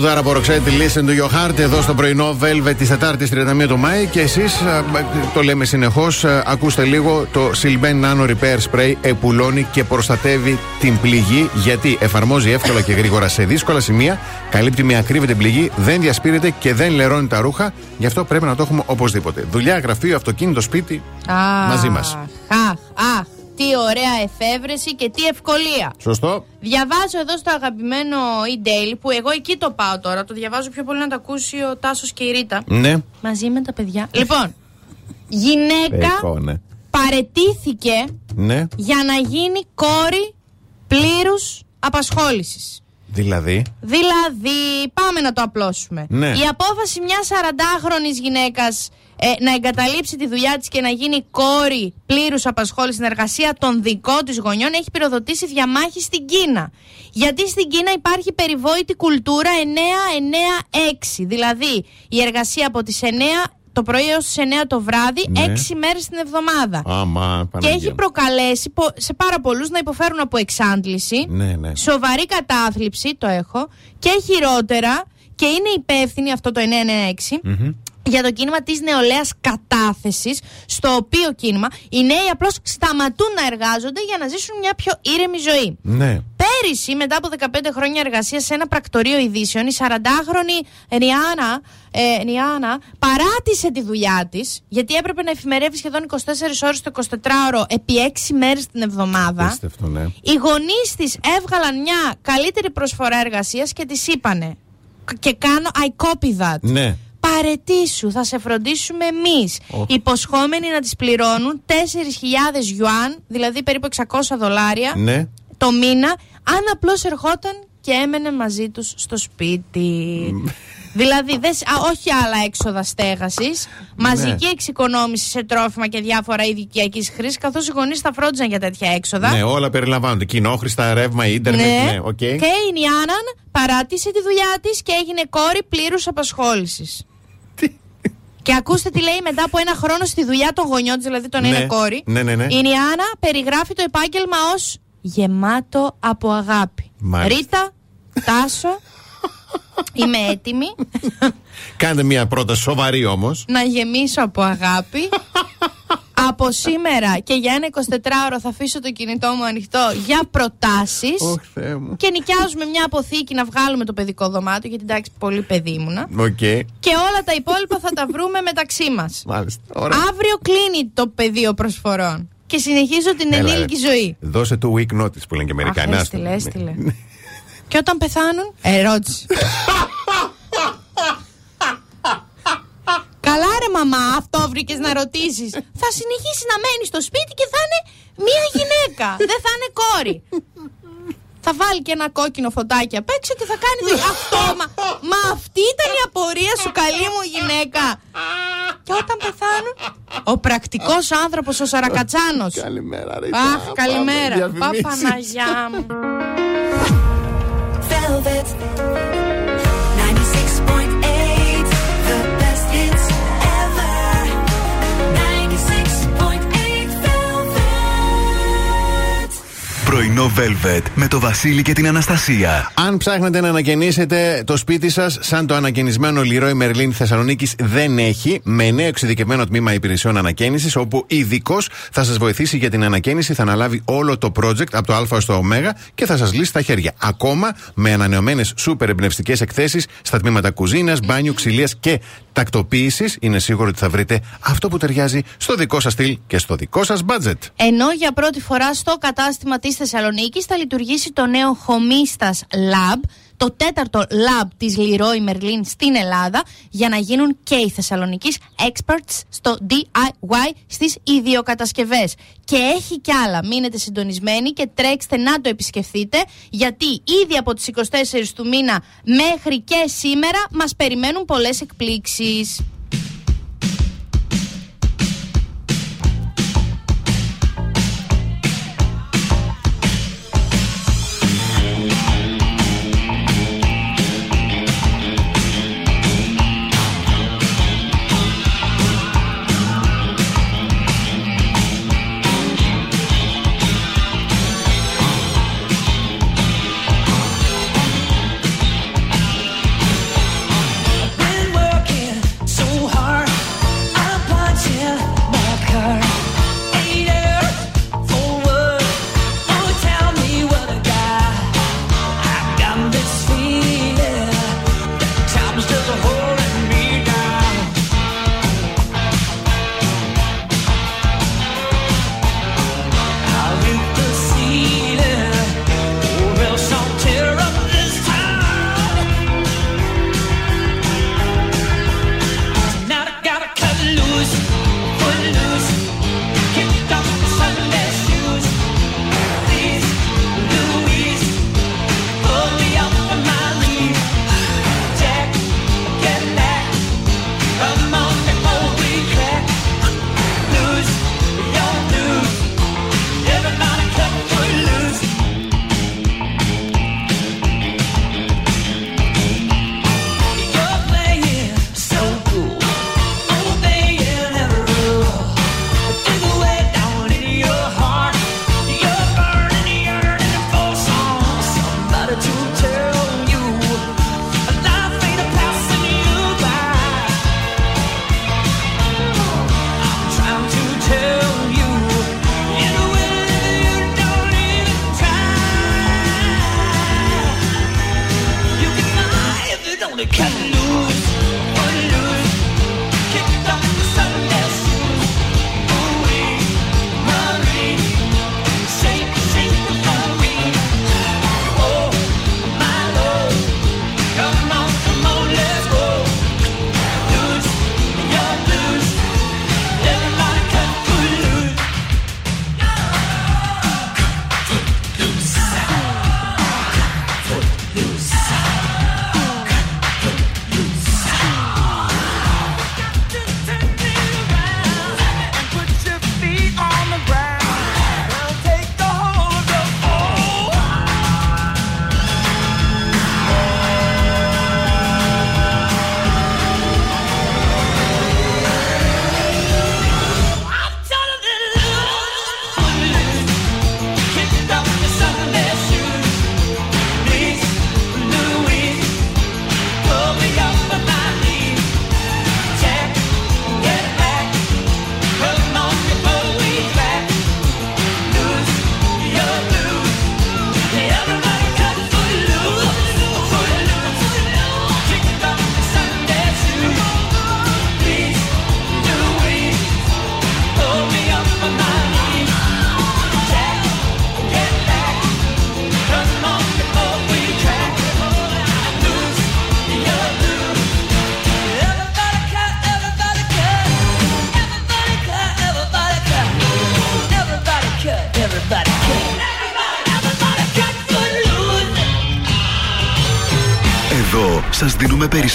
Τραγουδάρα από Ροξέτη Listen to your heart εδώ στο πρωινό Velvet της Τετάρτης 31 του Μάη και εσείς το λέμε συνεχώς. Ακούστε λίγο το Silben Nano Repair Spray επουλώνει και προστατεύει την πληγή γιατί εφαρμόζει εύκολα και γρήγορα σε δύσκολα σημεία, καλύπτει με ακρίβεια την πληγή, δεν διασπείρεται και δεν λερώνει τα ρούχα. Γι' αυτό πρέπει να το έχουμε οπωσδήποτε. Δουλειά, γραφείο, αυτοκίνητο, σπίτι μαζί μας. Αχ, αχ, τι ωραία εφεύρεση και τι ευκολία. Σωστό. Διαβάζω εδώ στο αγαπημένο e-daily που εγώ εκεί το πάω τώρα. Το διαβάζω πιο πολύ να το ακούσει ο Τάσος και η Ρίτα. Ναι. Μαζί με τα παιδιά. Λοιπόν, γυναίκα Εγώ, ναι. παρετήθηκε Ναι. για να γίνει κόρη πλήρους απασχόλησης. Δηλαδή; Δηλαδή, πάμε να το απλώσουμε. Ναι. Η απόφαση μιας 40χρονη γυναίκας ε, να εγκαταλείψει τη δουλειά της και να γίνει κόρη πλήρους απασχόλησης στην εργασία των δικών της γονιών έχει πυροδοτήσει διαμάχη στην Κίνα. Γιατί στην Κίνα υπάρχει περιβόητη κουλτούρα 9-9-6. Δηλαδή, η εργασία από τις 9 το πρωί έως τις 9 το βράδυ, Ναι. 6 μέρες την εβδομάδα. Άμα, Και Παναγία. έχει προκαλέσει πο- σε πάρα πολλούς να υποφέρουν από εξάντληση. Ναι, ναι. Σοβαρή κατάθλιψη, το έχω. Και χειρότερα, και είναι υπεύθυνη αυτό το 996 Μμμ. Για το κίνημα της νεολαίας κατάθεσης στο οποίο κίνημα οι νέοι απλώς σταματούν να εργάζονται για να ζήσουν μια πιο ήρεμη ζωή. Ναι. Πέρυσι, μετά από 15 χρόνια εργασίας σε ένα πρακτορείο ειδήσεων, η 40χρονη Ριάννα, ε, Ριάννα παράτησε τη δουλειά της, γιατί έπρεπε να εφημερεύει σχεδόν 24 ώρες το 24ωρο επί 6 μέρες την εβδομάδα. Πίστευτο, ναι. Οι γονείς της έβγαλαν μια καλύτερη προσφορά εργασίας και της είπανε. Και κάνω I copy that. Ναι. Παρετήσου, θα σε φροντίσουμε εμείς. Οχ. Υποσχόμενοι να τις πληρώνουν 4.000 γιουάν, δηλαδή περίπου 600 δολάρια Ναι. το μήνα, αν απλώς ερχόταν και έμενε μαζί τους στο σπίτι. δηλαδή, δες, α, όχι άλλα έξοδα στέγασης, μαζική Ναι. εξοικονόμηση σε τρόφιμα και διάφορα οικιακής χρήσης, καθώς οι γονείς θα φρόντιζαν για τέτοια έξοδα. Ναι, όλα περιλαμβάνονται. Κοινόχρηστα, ρεύμα, ίντερνετ. Ναι, οκ. Και η Νιάνναν παράτησε τη δουλειά της και έγινε κόρη πλήρους απασχόλησης. Και ακούστε τι λέει μετά από ένα χρόνο στη δουλειά των γονιών της, δηλαδή τον Ναι. είναι κόρη. Ναι, ναι, ναι. Η Νιάννα περιγράφει το επάγγελμα ως γεμάτο από αγάπη. Μάλιστα. Ρίτα, Τάσο, είμαι έτοιμη Κάντε μια πρόταση σοβαρή όμως. να γεμίσω από αγάπη. Από σήμερα και για ένα 24ωρο θα αφήσω το κινητό μου ανοιχτό για προτάσεις Ωχ, Θεέ μου. και νοικιάζουμε μια αποθήκη να βγάλουμε το παιδικό δωμάτιο γιατί εντάξει πολύ παιδί ήμουνα Οκ. και όλα τα υπόλοιπα θα τα βρούμε μεταξύ μας Μάλιστα. Ωραία. Αύριο κλείνει το πεδίο προσφορών και συνεχίζω την Έλα, ενήλικη ρε. ζωή. Δώσε two week notice που λένε και Αμερικανοί. Αχ, Άστο. έστειλε, έστειλε. <laughs> και όταν πεθάνουν, ερώτηση. <laughs> Καλά ρε μαμά, αυτό βρήκες να ρωτήσεις. <laughs> Θα συνεχίσει να μένει στο σπίτι και θα είναι μία γυναίκα. <laughs> Δεν θα είναι κόρη. Θα βάλει και ένα κόκκινο φωτάκι απ' έξω και θα κάνει το... Αυτό, μα, μα αυτή ήταν η απορία σου, καλή μου γυναίκα. Και όταν πεθάνουν, ο πρακτικός άνθρωπος, ο Σαρακατσάνος. Καλημέρα, ρε. Αχ, καλημέρα. Πάμε, διαφημίσεις. Παπαναγιά μου. Πρωινό Velvet με το Βασίλη και την Αναστασία. Αν ψάχνετε να ανακαινήσετε το σπίτι σας, σαν το ανακαινισμένο Leroy Merlin Θεσσαλονίκης δεν έχει, με νέο εξειδικευμένο τμήμα υπηρεσιών ανακαίνησης, όπου ειδικός θα σας βοηθήσει για την ανακαίνιση, θα αναλάβει όλο το project από το Α στο Ω και θα σας λύσει τα χέρια. Ακόμα με ανανεωμένες σούπερ εμπνευστικές εκθέσεις στα τμήματα κουζίνας, μπάνιου, ξυλίας και τακτοποίησης, είναι σίγουρο ότι θα βρείτε αυτό που ταιριάζει στο δικό σας στυλ και στο δικό σας budget. Ενώ για πρώτη φορά στο κατάστημα της Θεσσαλονίκης θα λειτουργήσει το νέο Χομίστας Lab, το τέταρτο lab της Leroy Merlin στην Ελλάδα, για να γίνουν και οι Θεσσαλονικείς experts στο DIY στις ιδιοκατασκευές. Και έχει κι άλλα. Μείνετε συντονισμένοι και τρέξτε να το επισκεφθείτε, γιατί ήδη από τις 24 του μήνα μέχρι και σήμερα μας περιμένουν πολλές εκπλήξεις.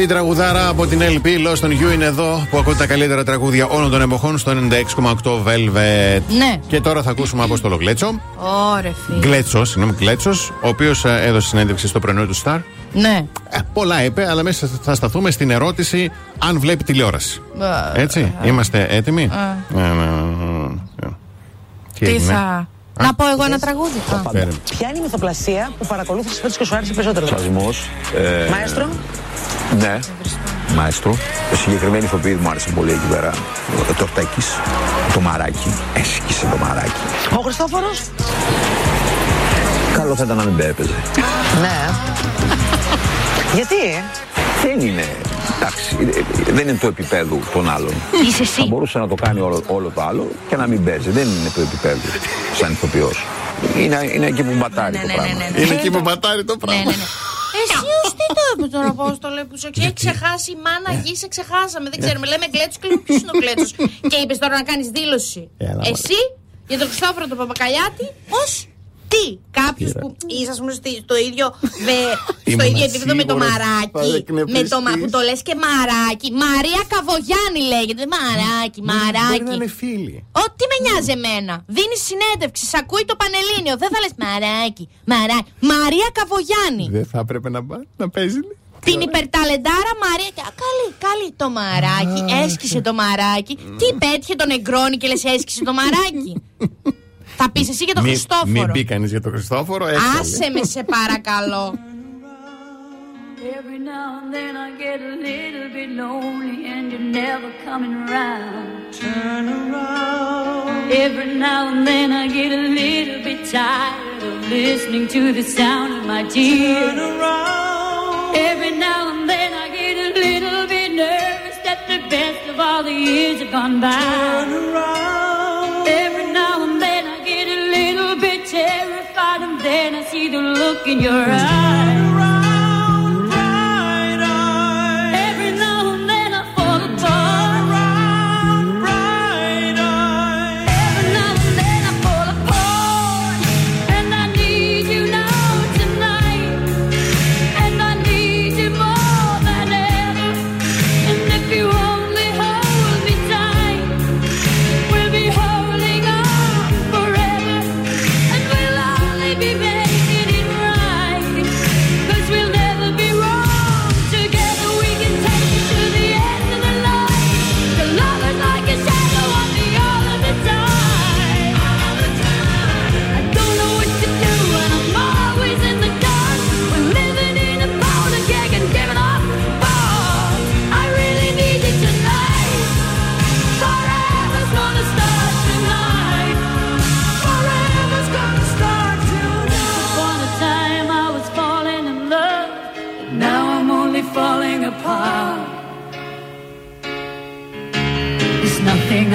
Αυτή η τραγουδάρα από την LP Lost on You είναι εδώ που ακούτε τα καλύτερα τραγούδια όλων των εποχών στο 96,8 Velvet. Ναι. Και τώρα θα ακούσουμε Απόστολο Γκλέτσο. Ωρε φίλε. Γκλέτσος, συγγνώμη, Γκλέτσος, ο οποίος έδωσε συνέντευξη στο πρωινό του Star. Ναι. Ε, πολλά είπε, αλλά μέσα θα σταθούμε στην ερώτηση αν βλέπει τηλεόραση. Ε, Έτσι, είμαστε έτοιμοι; Ε. Ε, ε, ε, ε. Τι έγινε; θα. Να πω εγώ ένα τραγούδι. Α. Φέρε. Ποια είναι η μυθοπλασία που παρακολούθησε φέτος και σου άρεσε περισσότερο; Σασμό. Ε, Μαέστρο; Ναι. Μαέστρο. Το συγκεκριμένο ηθοποιή μου άρεσε πολύ εκεί πέρα. Ο Τορτάκη. Το μαράκι. Έσκησε το μαράκι. Ο Χριστόφορος; Καλό θα ήταν να μην έπαιζε. Ναι. Γιατί, ε; Δεν είναι. Εντάξει, ε, δεν είναι το επίπεδο των άλλων. Είσαι εσύ. Θα μπορούσε να το κάνει όλο, όλο το άλλο και να μην παίζει. Δεν είναι το επίπεδο σαν ηθοποιός. Είναι, είναι εκεί που μπατάρει το πράγμα. Είναι εκεί που μπατάρει το πράγμα. Ναι, Εσύ ως τι το είπε τώρα, πώ το λέει που σε έχει ξεχάσει η μάνα γη, σε ξεχάσαμε. Δεν ξέρουμε. Λέμε γκλέτσο και λέμε ποιος είναι ο γκλέτσο. <laughs> και είπες τώρα να κάνεις δήλωση. Έλα, Εσύ για τον Χριστόφορο τον Παπακαλιάτη ως τι. Κάποιος που είσαι, ας πούμε, στη- στο ίδιο, βε- <laughs> στο Ήμουνα ίδιο επίπεδο με το σίγουρος θα μαράκι. Με το, μα- εκνευριστείς. που το λες και μαράκι. Μαρία Καβογιάννη λέγεται. Μαράκι, μαράκι. Μπορεί να είναι φίλοι. Ό,τι με νοιάζει εμένα. Δίνεις συνέντευξη, σ' ακούει το Πανελλήνιο. Δεν θα λες μαράκι, μαράκι. Μαρία Καβογιάννη. Δεν θα έπρεπε να, πά- να παίζει. Την υπερταλεντάρα Μαρία. Α, Καλή, καλή το μαράκι. Έσκησε το μαράκι. Τι πέτυχε τον εγκρόνι και λες έσκησε το μαράκι. <laughs> Θα πει εσύ για τον Χριστόφορο. Μην πει κανεί για τον Χριστόφορο, έτσι. Άσε με σε παρακαλώ. Every now and then I get a little bit lonely and you're never coming around. Turn around. Every now and then I get a little bit tired of listening to the sound of my tears. Turn around. Every now and then I get a little bit nervous that the best of all the years have gone by. Turn around. Every terrified, and then I see the look in your eyes.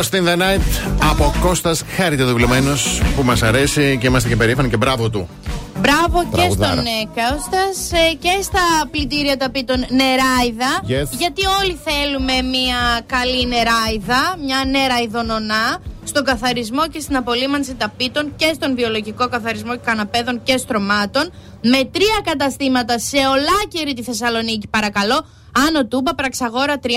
Lost in the Night από Κώστας Χάρητε δουλεμένο που μας αρέσει και είμαστε και περήφανοι και μπράβο του. Μπράβο και Μπραβουδάρα. στον ε, Κώστας ε, και στα πλυντήρια ταπήτων νεράιδα. Yes. Γιατί όλοι θέλουμε μια καλή νεράιδα, μια νεραϊδονονά στον καθαρισμό και στην απολύμανση ταπήτων και στον βιολογικό καθαρισμό καναπέδων και στρωμάτων. Με τρία καταστήματα σε ολάκερη τη Θεσσαλονίκη, παρακαλώ. Άνω Τούμπα, Πραξαγόρα 37,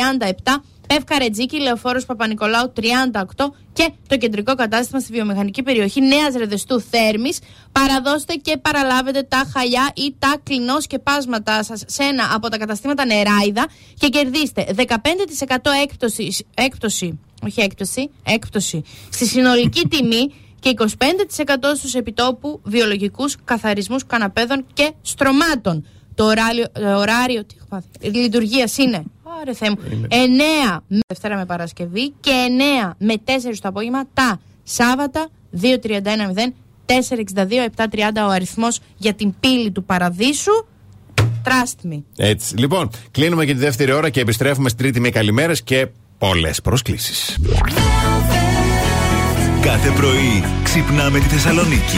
Πεύκα Ρετζίκη, Λεωφόρος Παπα-Νικολάου 38 και το κεντρικό κατάστημα στη βιομηχανική περιοχή Νέας Ρεδεστού Θέρμης. Παραδώστε και παραλάβετε τα χαλιά ή τα κλεινό σκεπάσματά σας σε ένα από τα καταστήματα Νεράιδα και κερδίστε 15% έκπτωση, έκπτωση, όχι έκπτωση, έκπτωση στη συνολική τιμή και 25% στους επιτόπου βιολογικούς καθαρισμούς καναπέδων και στρωμάτων. Το ωράριο, το ωράριο τι έχω πάθει, λειτουργίας είναι. Άρε Θεέ μου. 9 με Δευτέρα με Παρασκευή και 9 με 4 το απόγευμα τα Σάββατα 2310 462 730 ο αριθμός για την πύλη του Παραδείσου. Trust me. Έτσι. Λοιπόν, κλείνουμε και τη δεύτερη ώρα και επιστρέφουμε στη τρίτη με καλημέρες και πολλές προσκλήσεις. Κάθε πρωί ξυπνάμε τη Θεσσαλονίκη.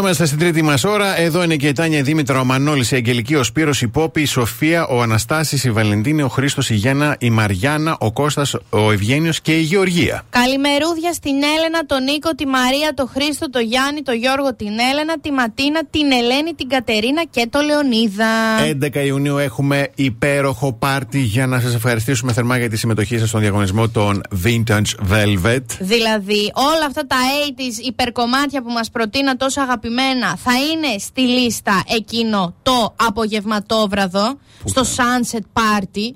96.8 Εδώ είμαστε στην τρίτη μας ώρα. Εδώ είναι και η Τάνια η Δήμητρα, ο Μανώλης, η Αγγελική, ο Σπύρος, η Πόπη, η Σοφία, ο Αναστάσης, η Βαλεντίνη, ο Χρήστος, η Γιάννα, η Μαριάννα, ο Κώστας, ο Ευγένιος και η Γεωργία. Καλημερούδια στην Έλενα, τον Νίκο, τη Μαρία, τον Χρήστο, τον Γιάννη, τον Γιώργο, την Έλενα, τη Ματίνα, την Ελένη, την Κατερίνα και τον Λεωνίδα. 11 Ιουνίου έχουμε υπέροχο πάρτι για να σας ευχαριστήσουμε θερμά για τη συμμετοχή σας στον διαγωνισμό των Vintage Velvet. Δηλαδή, όλα αυτά τα 80s υπερκομμάτια που μας προτείνα τόσο αγαπημένα θα είναι στη λίστα εκείνο το απογευματόβραδο στο Sunset Party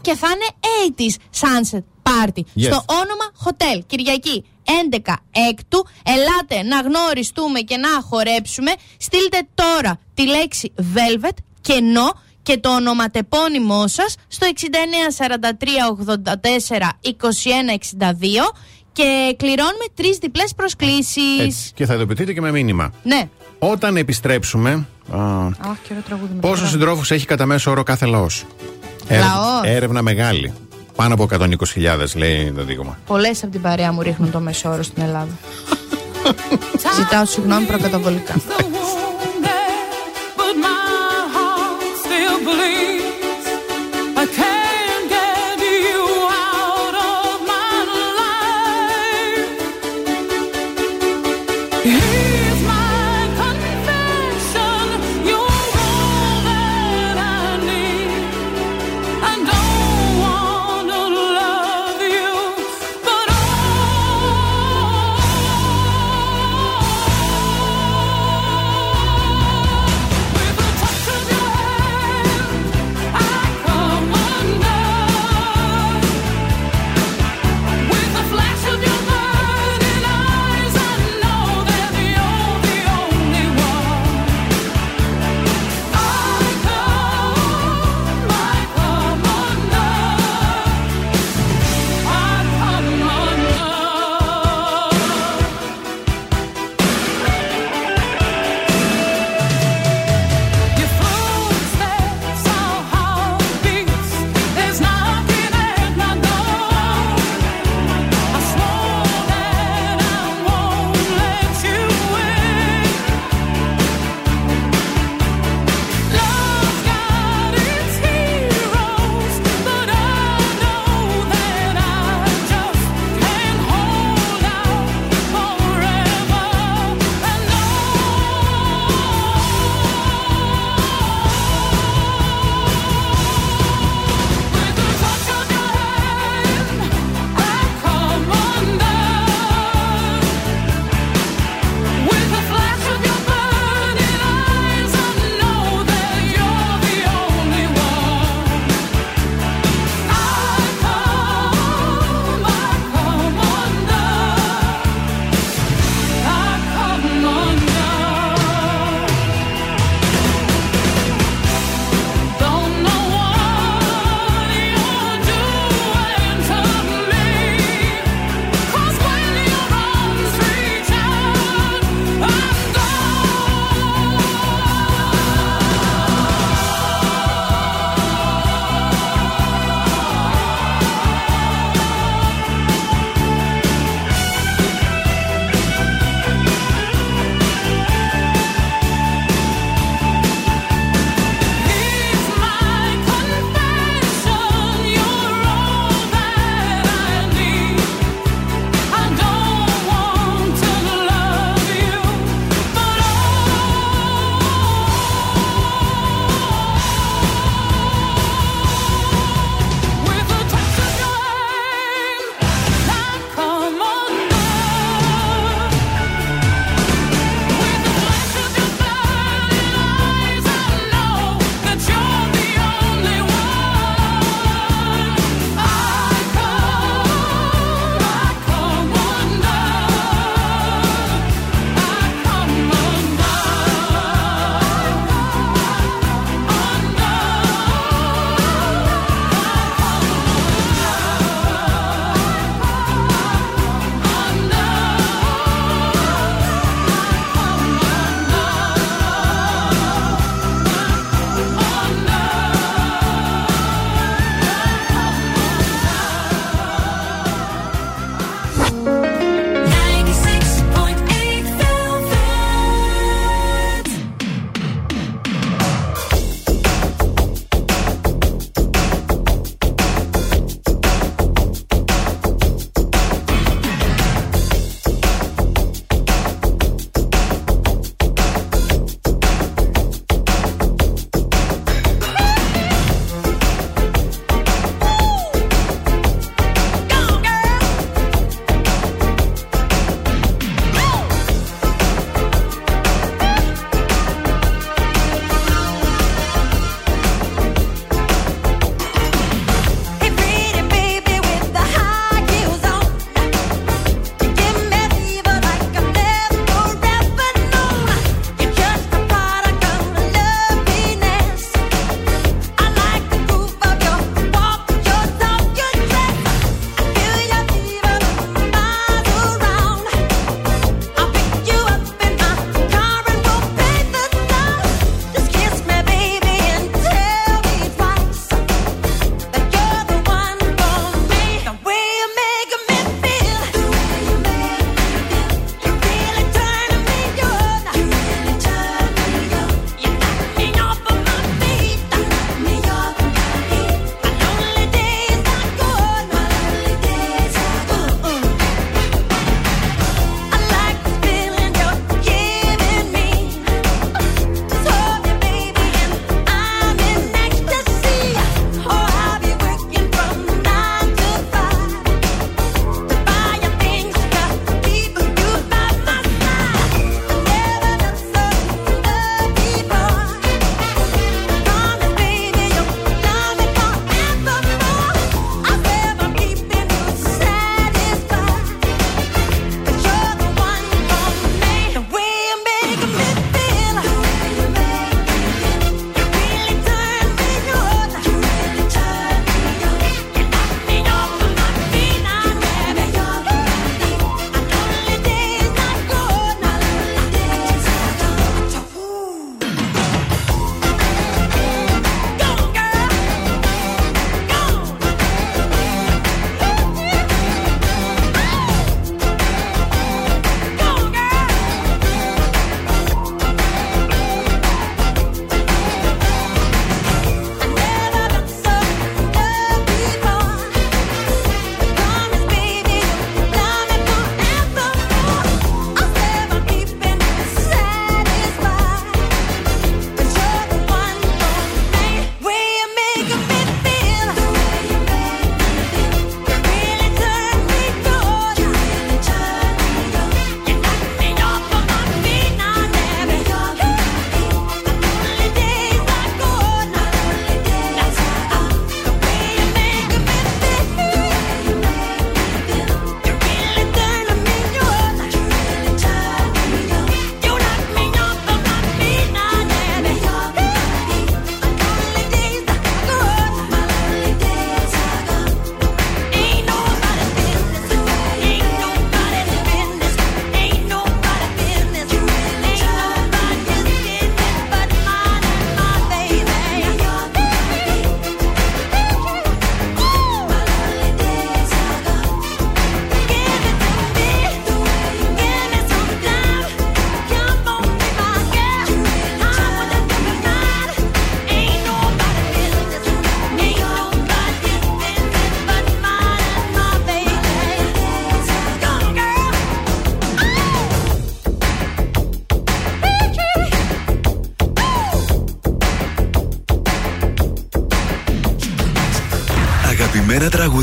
και θα είναι 80s Sunset Party. Yes. στο όνομα Hotel Κυριακή 11 έκτου. Ελάτε να γνωριστούμε και να χορέψουμε. Στείλτε τώρα τη λέξη Velvet κενό και το ονοματεπώνυμό σας στο 6943842162 και κληρώνουμε τρεις διπλές προσκλήσεις. Έτσι. Και θα ειδοποιηθείτε και με μήνυμα. Ναι. Όταν επιστρέψουμε. α, Αχ, και ωραίο τραγούδι με Πόσου το συντρόφους έχει κατά μέσο όρο κάθε λαός; Λαός. Έρευνα μεγάλη. Πάνω από 120.000 λέει το δείγμα. Πολλές από την παρέα μου ρίχνουν το μέσο όρο στην Ελλάδα. <laughs> Ζητάω συγγνώμη προκαταβολικά. <laughs>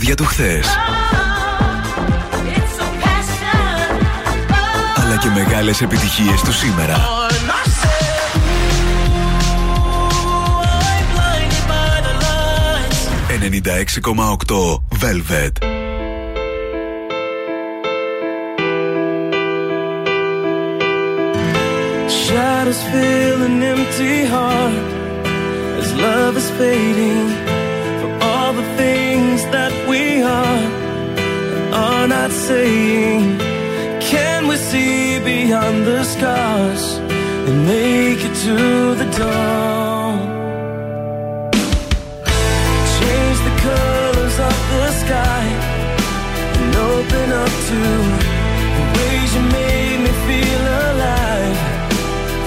τραγούδια του χθες. Αλλά και μεγάλες επιτυχίες του σήμερα. 96,8 Velvet. Shadows fill an empty heart as love is fading saying. Can we see beyond the scars and make it to the dawn? Change the colors of the sky and open up to the ways you made me feel alive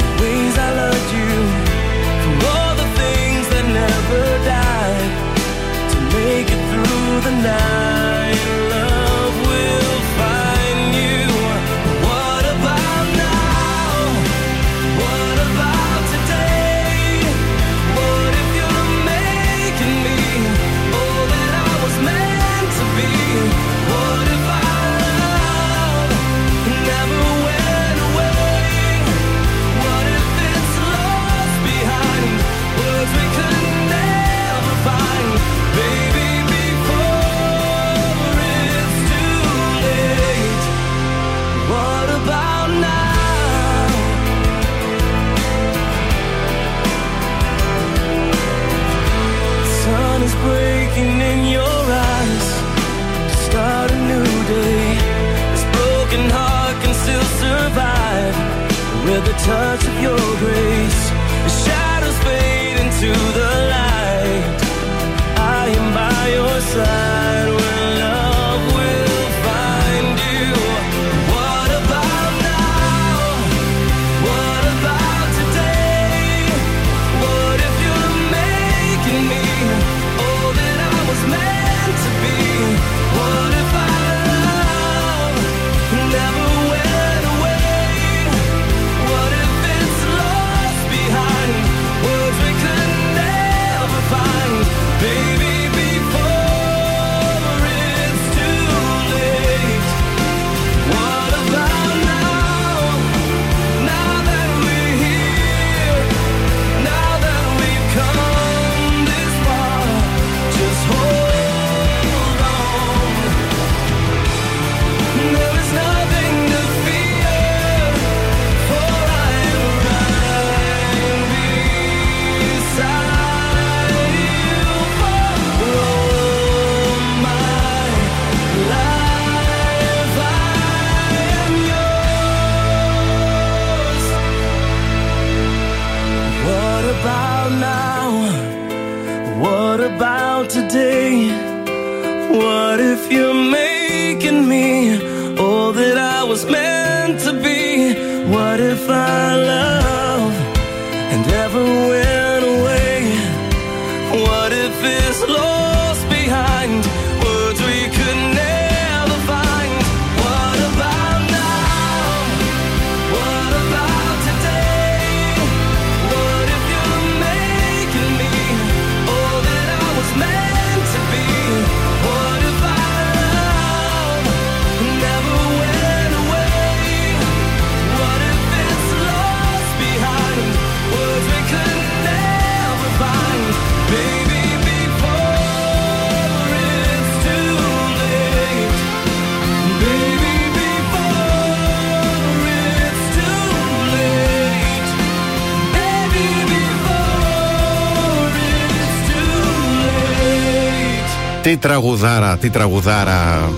the ways I loved you for all the things that never died to make it through the night. The touch of your grace. The shadows fade into the Τι τραγουδάρα, τι τραγουδάρα.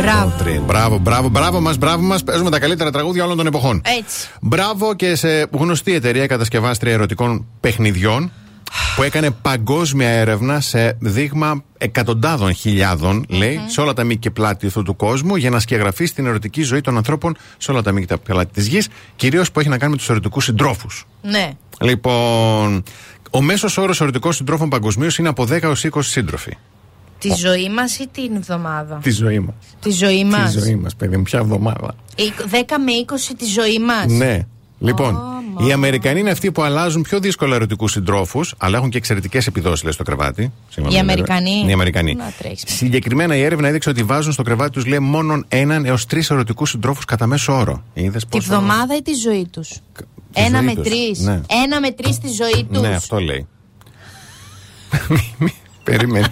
Μπράβο. Τρι. Μπράβο, μπράβο, μπράβο μας, μπράβο μας. Παίζουμε τα καλύτερα τραγούδια όλων των εποχών. Έτσι. Μπράβο και σε γνωστή εταιρεία κατασκευάστρια ερωτικών παιχνιδιών που έκανε παγκόσμια έρευνα σε δείγμα εκατοντάδων χιλιάδων, λέει, σε όλα τα μήκη και πλάτη αυτού του κόσμου για να σκιαγραφεί στην ερωτική ζωή των ανθρώπων σε όλα τα μήκη και πλάτη της γης, κυρίως που έχει να κάνει με τους ερωτικούς συντρόφους. Ναι. Λοιπόν, ο μέσος όρος ερωτικών συντρόφων παγκοσμίως είναι από 10 έως 20 σύντροφοι. Τη ζωή μας ή την εβδομάδα; Τη ζωή μας. Τη ζωή μας. Τη ζωή μας, παιδί μου, ποια εβδομάδα. 10 με 20 τη ζωή μας. Ναι. Λοιπόν, Οι Αμερικανοί είναι αυτοί που αλλάζουν πιο δύσκολα ερωτικούς συντρόφους, αλλά έχουν και εξαιρετικές επιδόσεις στο κρεβάτι. σύμφωνα Οι με την Αμερικανοί. έρευνα. Οι Αμερικανοί. Να τρέχεις. Συγκεκριμένα η έρευνα έδειξε ότι βάζουν στο κρεβάτι τους λέει μόνο έναν έως τρεις ερωτικούς συντρόφους κατά μέσο όρο. Είδες Τη πόσο. βδομάδα ή τη ζωή τους; Ένα ζωή με τους. τρεις. Ναι. Ένα με τρεις τη ζωή τους. Ναι, αυτό λέει. <laughs> Περίμενε.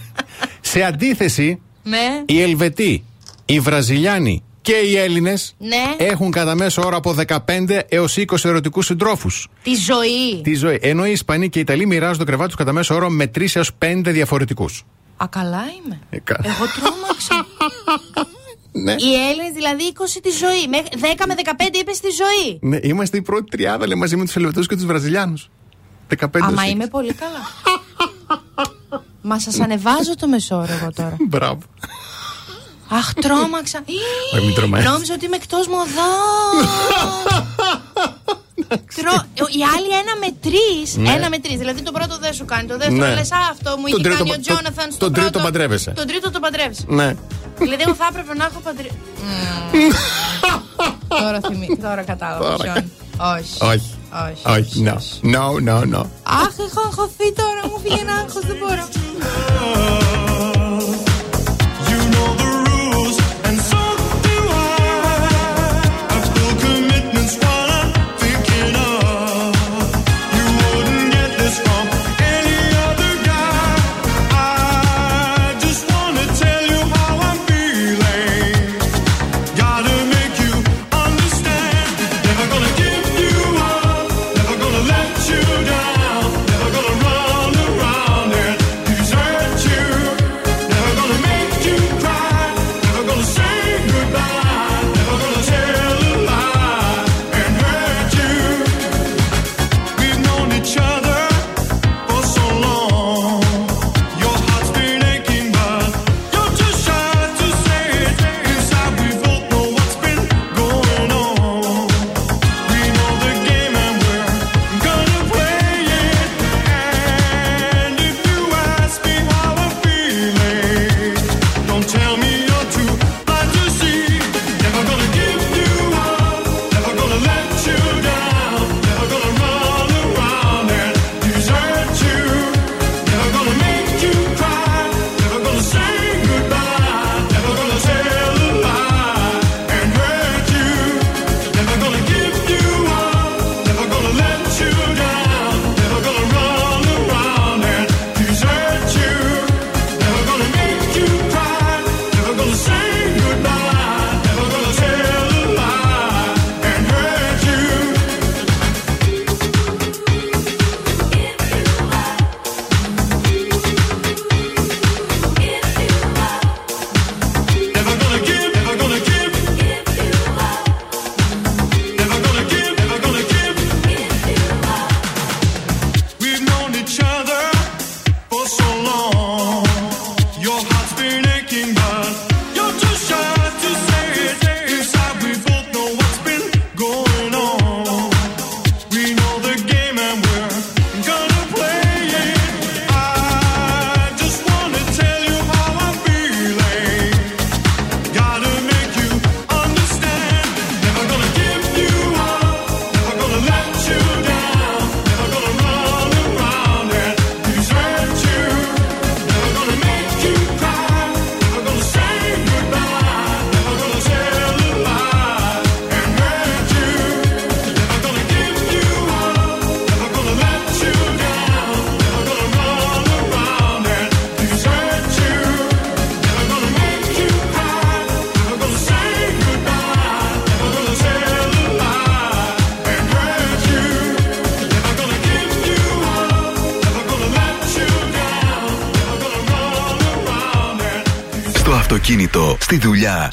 Σε αντίθεση, Ναι. οι Ελβετοί, οι Βραζιλιάνοι και οι Έλληνες Ναι. έχουν κατά μέσο όρο από 15 έως 20 ερωτικούς συντρόφους. Τη ζωή. Τη ζωή. Ενώ οι Ισπανοί και οι Ιταλοί μοιράζουν το κρεβάτι τους κατά μέσο όρο με 3 έως 5 διαφορετικούς. Α, καλά είμαι. Ε, κα- Εγώ τρόμαξα. <laughs> Ναι. Οι Έλληνες δηλαδή 20 τη ζωή. Μέχρι 10 με 15 είπες στη ζωή. Ναι, είμαστε η πρώτη τριάδα λέει, μαζί με τους Ελβετούς και τους Βραζιλιάνους. 15 Άμα έως 20. είμαι πολύ καλά. Μα σας ανεβάζω το μεσόρο εγώ τώρα. <laughs> Μπράβο. Αχ, τρόμαξα. Όχι, μην τρομάζεις. Νόμιζα ότι είμαι εκτός μοδό. Τρο... Οι άλλοι ένα με τρεις. Ναι. Ένα με τρεις. Δηλαδή το πρώτο δεν σου κάνει. Το δεύτερο Ναι. λες, Α, αυτό μου Τον είχε τρίτο κάνει ο πα- Τζόναθαν τον- στο τον τρίτο πρώτο. παντρεύεσαι. Τον τρίτο το παντρεύεσαι. Ναι. Δηλαδή, εγώ θα έπρεπε να έχω παντρεύει. <laughs> τώρα θυμί... τώρα κατάλαβα Τώρα ποιον. Όχι. Όχι. Όχι. Όχι. No. No, no, no. Αχ, έχω αγχωθεί τώρα. Μου φύγει ένα άγχος, δεν μπορώ. <laughs>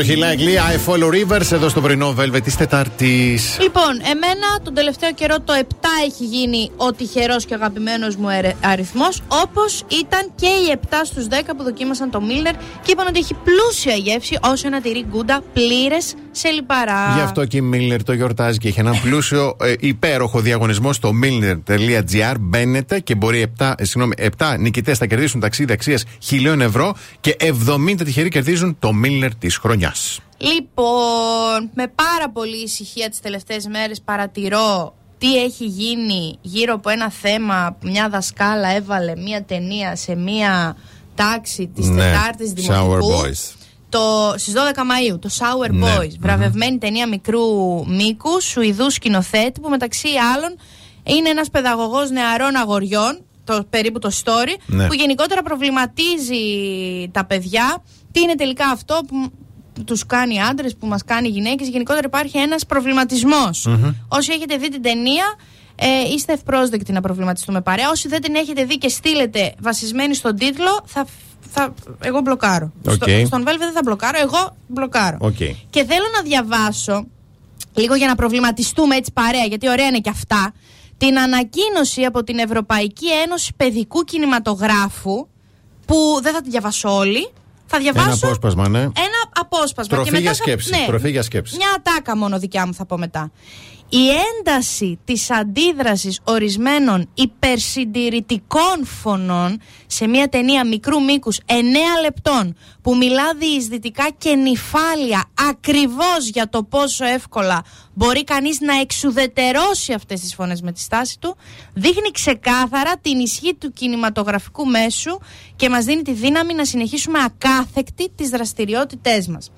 Υπέροχη Likely, I follow rivers εδώ στο πρωινό Velvet τη Τετάρτη. Λοιπόν, εμένα τον τελευταίο καιρό το 7 έχει γίνει ο τυχερός και αγαπημένος μου αριθμός. Όπως ήταν και οι 7 στους 10 που δοκίμασαν το Μίλνερ και είπαν ότι έχει πλούσια γεύση όσο ένα τυρί γκούντα πλήρες σε λιπαρά. Γι' αυτό και η Milner το γιορτάζει και έχει έναν πλούσιο ε, υπέροχο διαγωνισμό στο milner.gr. Μπαίνετε και μπορεί 7, ε, συγγνώμη, 7 νικητές θα κερδίσουν ταξίδι αξίας χιλίων ευρώ και 70 τυχεροί κερδίζουν το Milner της χρονιάς. Λοιπόν, με πάρα πολύ ησυχία τις τελευταίες μέρες παρατηρώ τι έχει γίνει γύρω από ένα θέμα που μια δασκάλα έβαλε μια ταινία σε μια τάξη της Ναι, Τετάρτης Sour Δημοτικού. Boys. Το, στις 12 Μαΐου, το Sour Ναι. Boys, βραβευμένη ταινία μικρού μήκου, Σουηδού σκηνοθέτη, που μεταξύ άλλων είναι ένας παιδαγωγός νεαρών αγοριών, το, περίπου το story, Ναι. που γενικότερα προβληματίζει τα παιδιά. Τι είναι τελικά αυτό που τους κάνει άντρες, που μας κάνει γυναίκες. Γενικότερα υπάρχει ένας προβληματισμός. Όσοι έχετε δει την ταινία, ε, είστε ευπρόσδεκτοι να προβληματιστούμε παρέα. Όσοι δεν την έχετε δει και στείλετε βασισμένη στον τίτλο, θα, θα, εγώ μπλοκάρω. Οκ. Στο, στον Velvet δεν θα μπλοκάρω, εγώ μπλοκάρω. Οκ. Και θέλω να διαβάσω, λίγο για να προβληματιστούμε έτσι παρέα, γιατί ωραία είναι και αυτά, την ανακοίνωση από την Ευρωπαϊκή Ένωση Παιδικού Κινηματογράφου, που δεν θα τη διαβάσω όλη. Θα διαβάσω Ένα απόσπασμα, ναι. ένα απόσπασμα. Τροφή και μετά για θα- σκέψη, Ναι, τροφή για σκέψη. Μια ατάκα μόνο δικιά μου θα πω μετά. Η ένταση της αντίδρασης ορισμένων υπερσυντηρητικών φωνών σε μια ταινία μικρού μήκους 9 λεπτών που μιλά διεισδυτικά και νυφάλια ακριβώς για το πόσο εύκολα μπορεί κανείς να εξουδετερώσει αυτές τις φωνές με τη στάση του δείχνει ξεκάθαρα την ισχύ του κινηματογραφικού μέσου και μας δίνει τη δύναμη να συνεχίσουμε ακάθεκτη τις δραστηριότητές μας.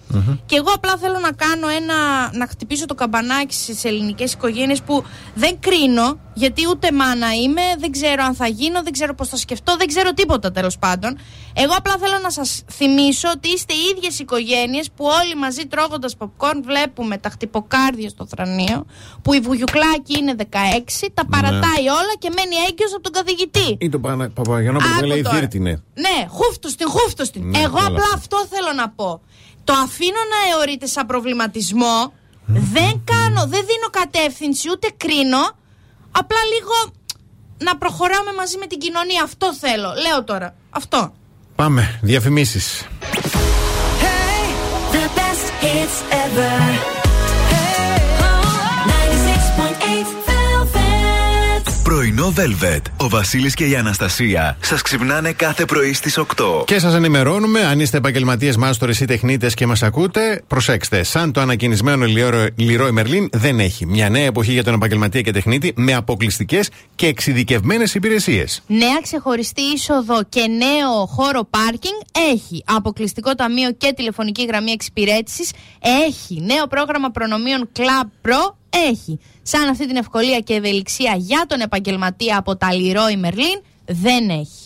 Και εγώ απλά θέλω να κάνω ένα. να χτυπήσω το καμπανάκι στις ελληνικές οικογένειες που δεν κρίνω, γιατί ούτε μάνα είμαι, δεν ξέρω αν θα γίνω, δεν ξέρω πώς θα σκεφτώ, δεν ξέρω τίποτα τέλος πάντων. Εγώ απλά θέλω να σας θυμίσω ότι είστε οι ίδιες οικογένειες που όλοι μαζί τρώγοντας popcorn βλέπουμε τα χτυποκάρδια στο θρανείο, που η βουγιουκλάκη είναι 16, τα παρατάει όλα και μένει έγκυος από τον καθηγητή. Ή τον Πανα- Παπαγιανόπουλο που Άκου λέει τώρα. δίρτηνε. Ναι, χούφτου την, χούφτου την. Ναι, Εγώ όλα απλά αυτά. αυτό θέλω να πω. Το αφήνω να αιωρείται σαν προβληματισμό. Δεν κάνω, δεν δίνω κατεύθυνση, ούτε κρίνω. Απλά λίγο να προχωράμε μαζί με την κοινωνία. Αυτό θέλω. Λέω τώρα. Αυτό. Πάμε, διαφημίσεις. The best hits ever. Πρωινό Velvet. Ο Βασίλης και η Αναστασία σας ξυπνάνε κάθε πρωί στις 8. Και σας ενημερώνουμε, αν είστε επαγγελματίες μάστορες ή τεχνίτες και μας ακούτε, προσέξτε. Σαν το ανακοινισμένο Λιρόι Μερλίν δεν έχει. Μια νέα εποχή για τον επαγγελματία και τεχνίτη με αποκλειστικές και εξειδικευμένες υπηρεσίες. Νέα ξεχωριστή είσοδο και νέο χώρο πάρκινγκ έχει. Αποκλειστικό ταμείο και τηλεφωνική γραμμή εξυπηρέτησης έχει. Νέο πρόγραμμα προνομίων Club Pro έχει. Σαν αυτή την ευκολία και ευελιξία για τον επαγγελματία από τα Leroy Merlin δεν έχει.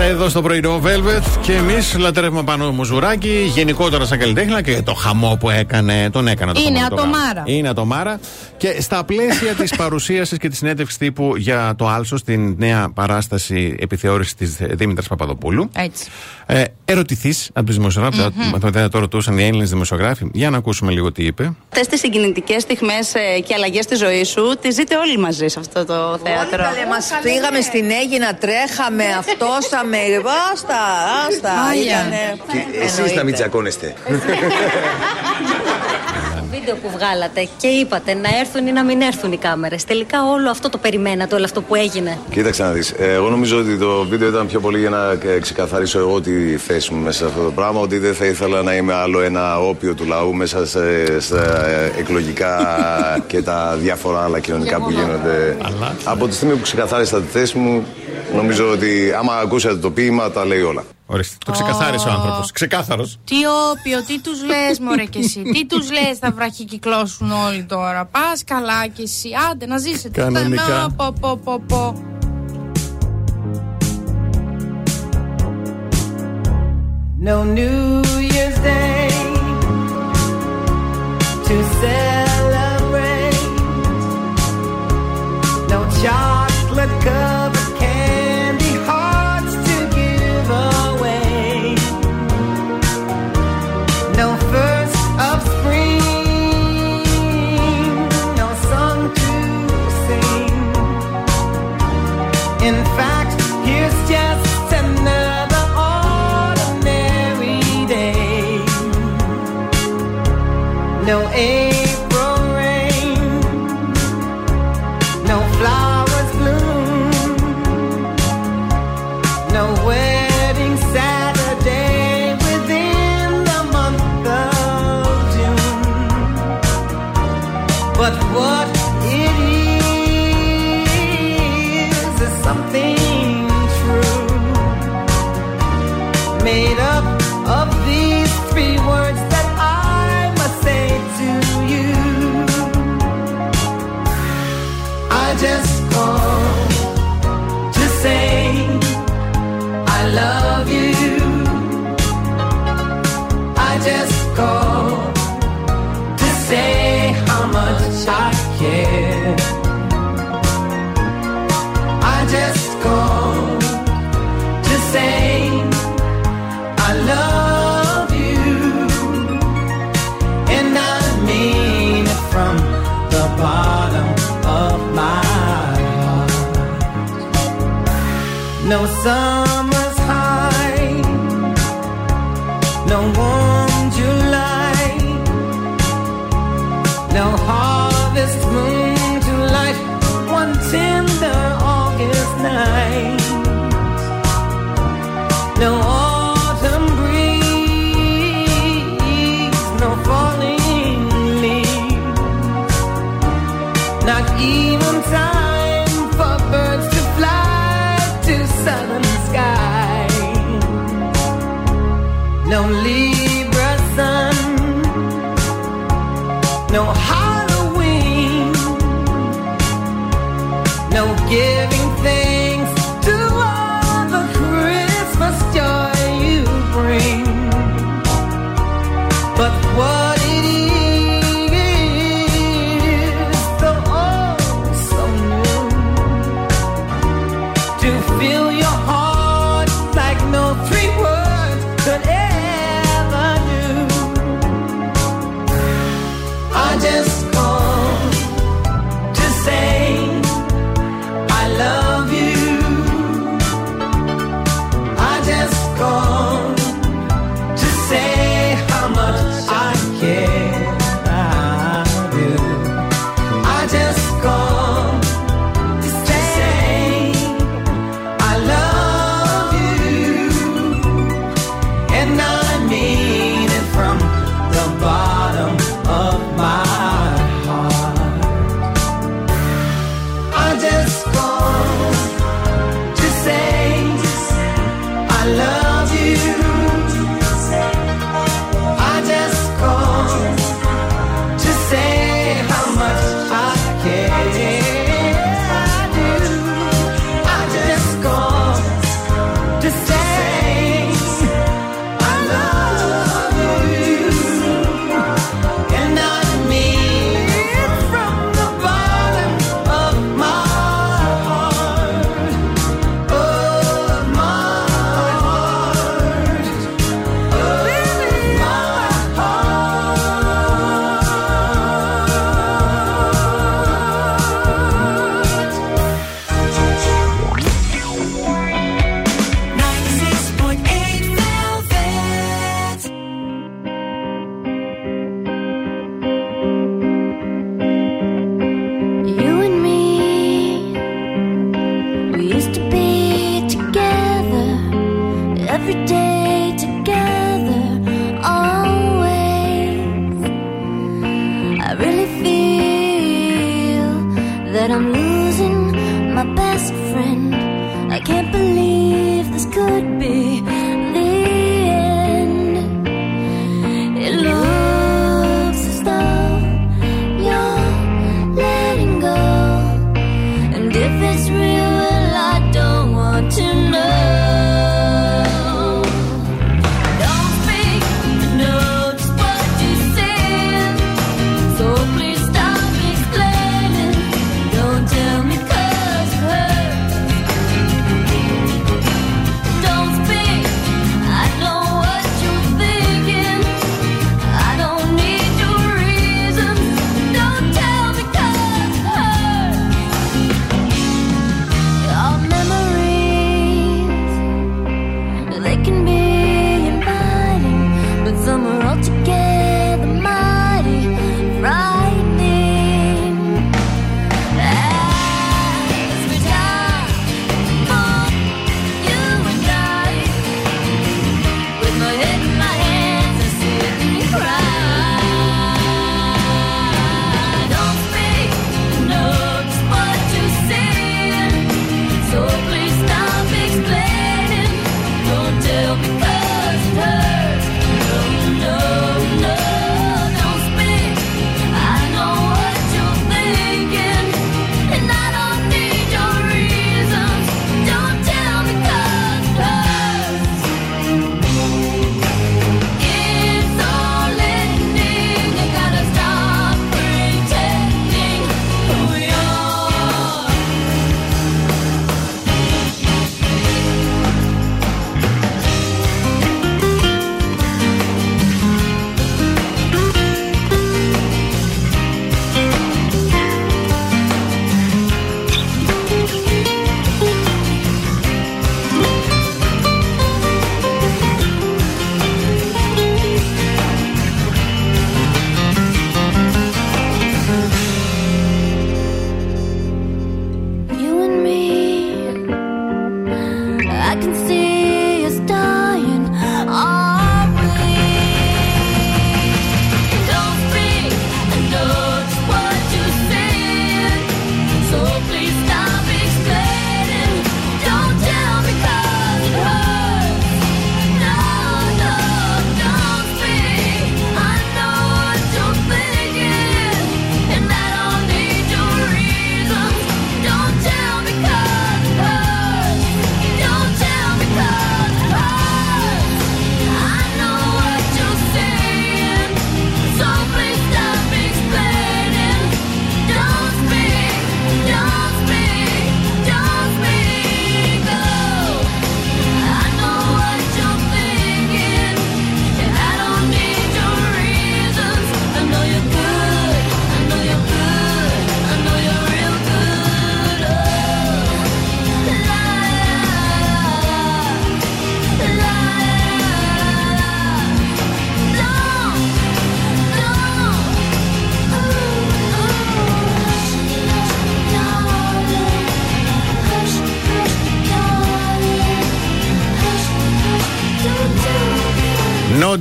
Εδώ στο πρωινό Velvet και εμείς λατρεύουμε πάνω μου ζουράκι γενικότερα σαν καλλιτέχνη και το χαμό που έκανε. Τον έκανα το Είναι χαμό, το ατομάρα. γάμο. Είναι ατομάρα. Και στα πλαίσια της <laughs> παρουσίασης και της συνέντευξης τύπου για το Άλσο στην νέα παράσταση επιθεώρησης της Δήμητρας Παπαδοπούλου. Έτσι. Ε, Ερωτηθείς από τους δημοσιογράφους, mm-hmm. θα το ρωτούσαν οι Έλληνες δημοσιογράφοι. Για να ακούσουμε λίγο τι είπε. Αυτές τις συγκινητικές στιγμές και αλλαγές στη ζωή σου, τις ζείτε όλοι μαζί σε αυτό το θέατρο. Καλέ, μας πήγαμε στην Έγινα, τρέχαμε, αυτόσαμε. Άστα, άστα. Άγια. Ήτανε- Εσείς να μην τσακώνεστε. Βίντεο που βγάλατε και είπατε να έρθουν ή να μην έρθουν οι κάμερες. Τελικά όλο αυτό το περιμένατε, όλο αυτό που έγινε. Κοίταξε να δεις. Εγώ νομίζω ότι το βίντεο ήταν πιο πολύ για να ε, ξεκαθαρίσω εγώ τη θέση μου μέσα σε αυτό το πράγμα. Ότι δεν θα ήθελα να είμαι άλλο ένα όπιο του λαού μέσα σε, στα ε, εκλογικά και τα διάφορα άλλα κοινωνικά που γίνονται. Από τη στιγμή που ξεκαθάρισα τη θέση μου, νομίζω ότι άμα ακούσατε το ποίημα, τα λέει όλα. Ορίστε, το ξεκαθάρισε ο Ω. άνθρωπο. Ξεκάθαρος. Τι όπιο, τι τους λες, Μωρέ και εσύ. Τι τους λες, θα βραχικυκλώσουν όλοι τώρα. Πας καλά κι εσύ. Άντε να ζήσετε. Κανονικά. Να, Πω, πω, πω, πω. No New Year's Day to celebrate.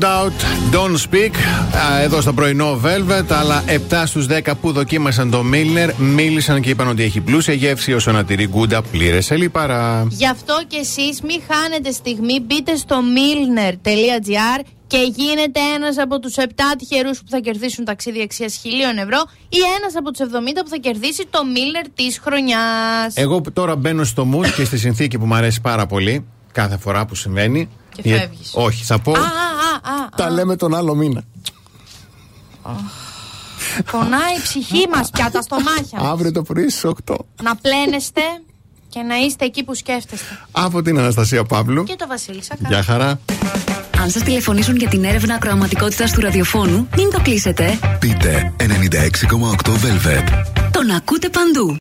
Doubt, don't speak. Α, Εδώ στο πρωινό Velvet, αλλά 7 στους 10 που δοκίμασαν το Milner μίλησαν και είπαν ότι έχει πλούσια γεύση όσο να τηρεί γκούντα πλήρες σε λιπαρά. Γι' αυτό και εσείς μην χάνετε στιγμή, μπείτε στο milner.gr και γίνετε ένας από τους 7 τυχερούς που θα κερδίσουν ταξίδι αξίας χιλίων ευρώ ή ένας από τους 70 που θα κερδίσει το Milner της χρονιάς. Εγώ τώρα μπαίνω στο mood και στη συνθήκη που μου αρέσει πάρα πολύ κάθε φορά που συμβαίνει. Και Για- φεύγεις. Όχι, θα πω. Α, α, α, α, Τα λέμε τον άλλο μήνα. Πονάει η ψυχή μας πια, τα στομάχια μας. Αύριο το πρωί στις 8. Να πλένεστε και να είστε εκεί που σκέφτεστε. Από την Αναστασία Παύλου. Και το Βασίλη Σακά. Γεια χαρά. Αν σας τηλεφωνήσουν για την έρευνα ακροαματικότητας του ραδιοφώνου, μην το κλείσετε. Πείτε 96,8 Velvet. Τον ακούτε παντού.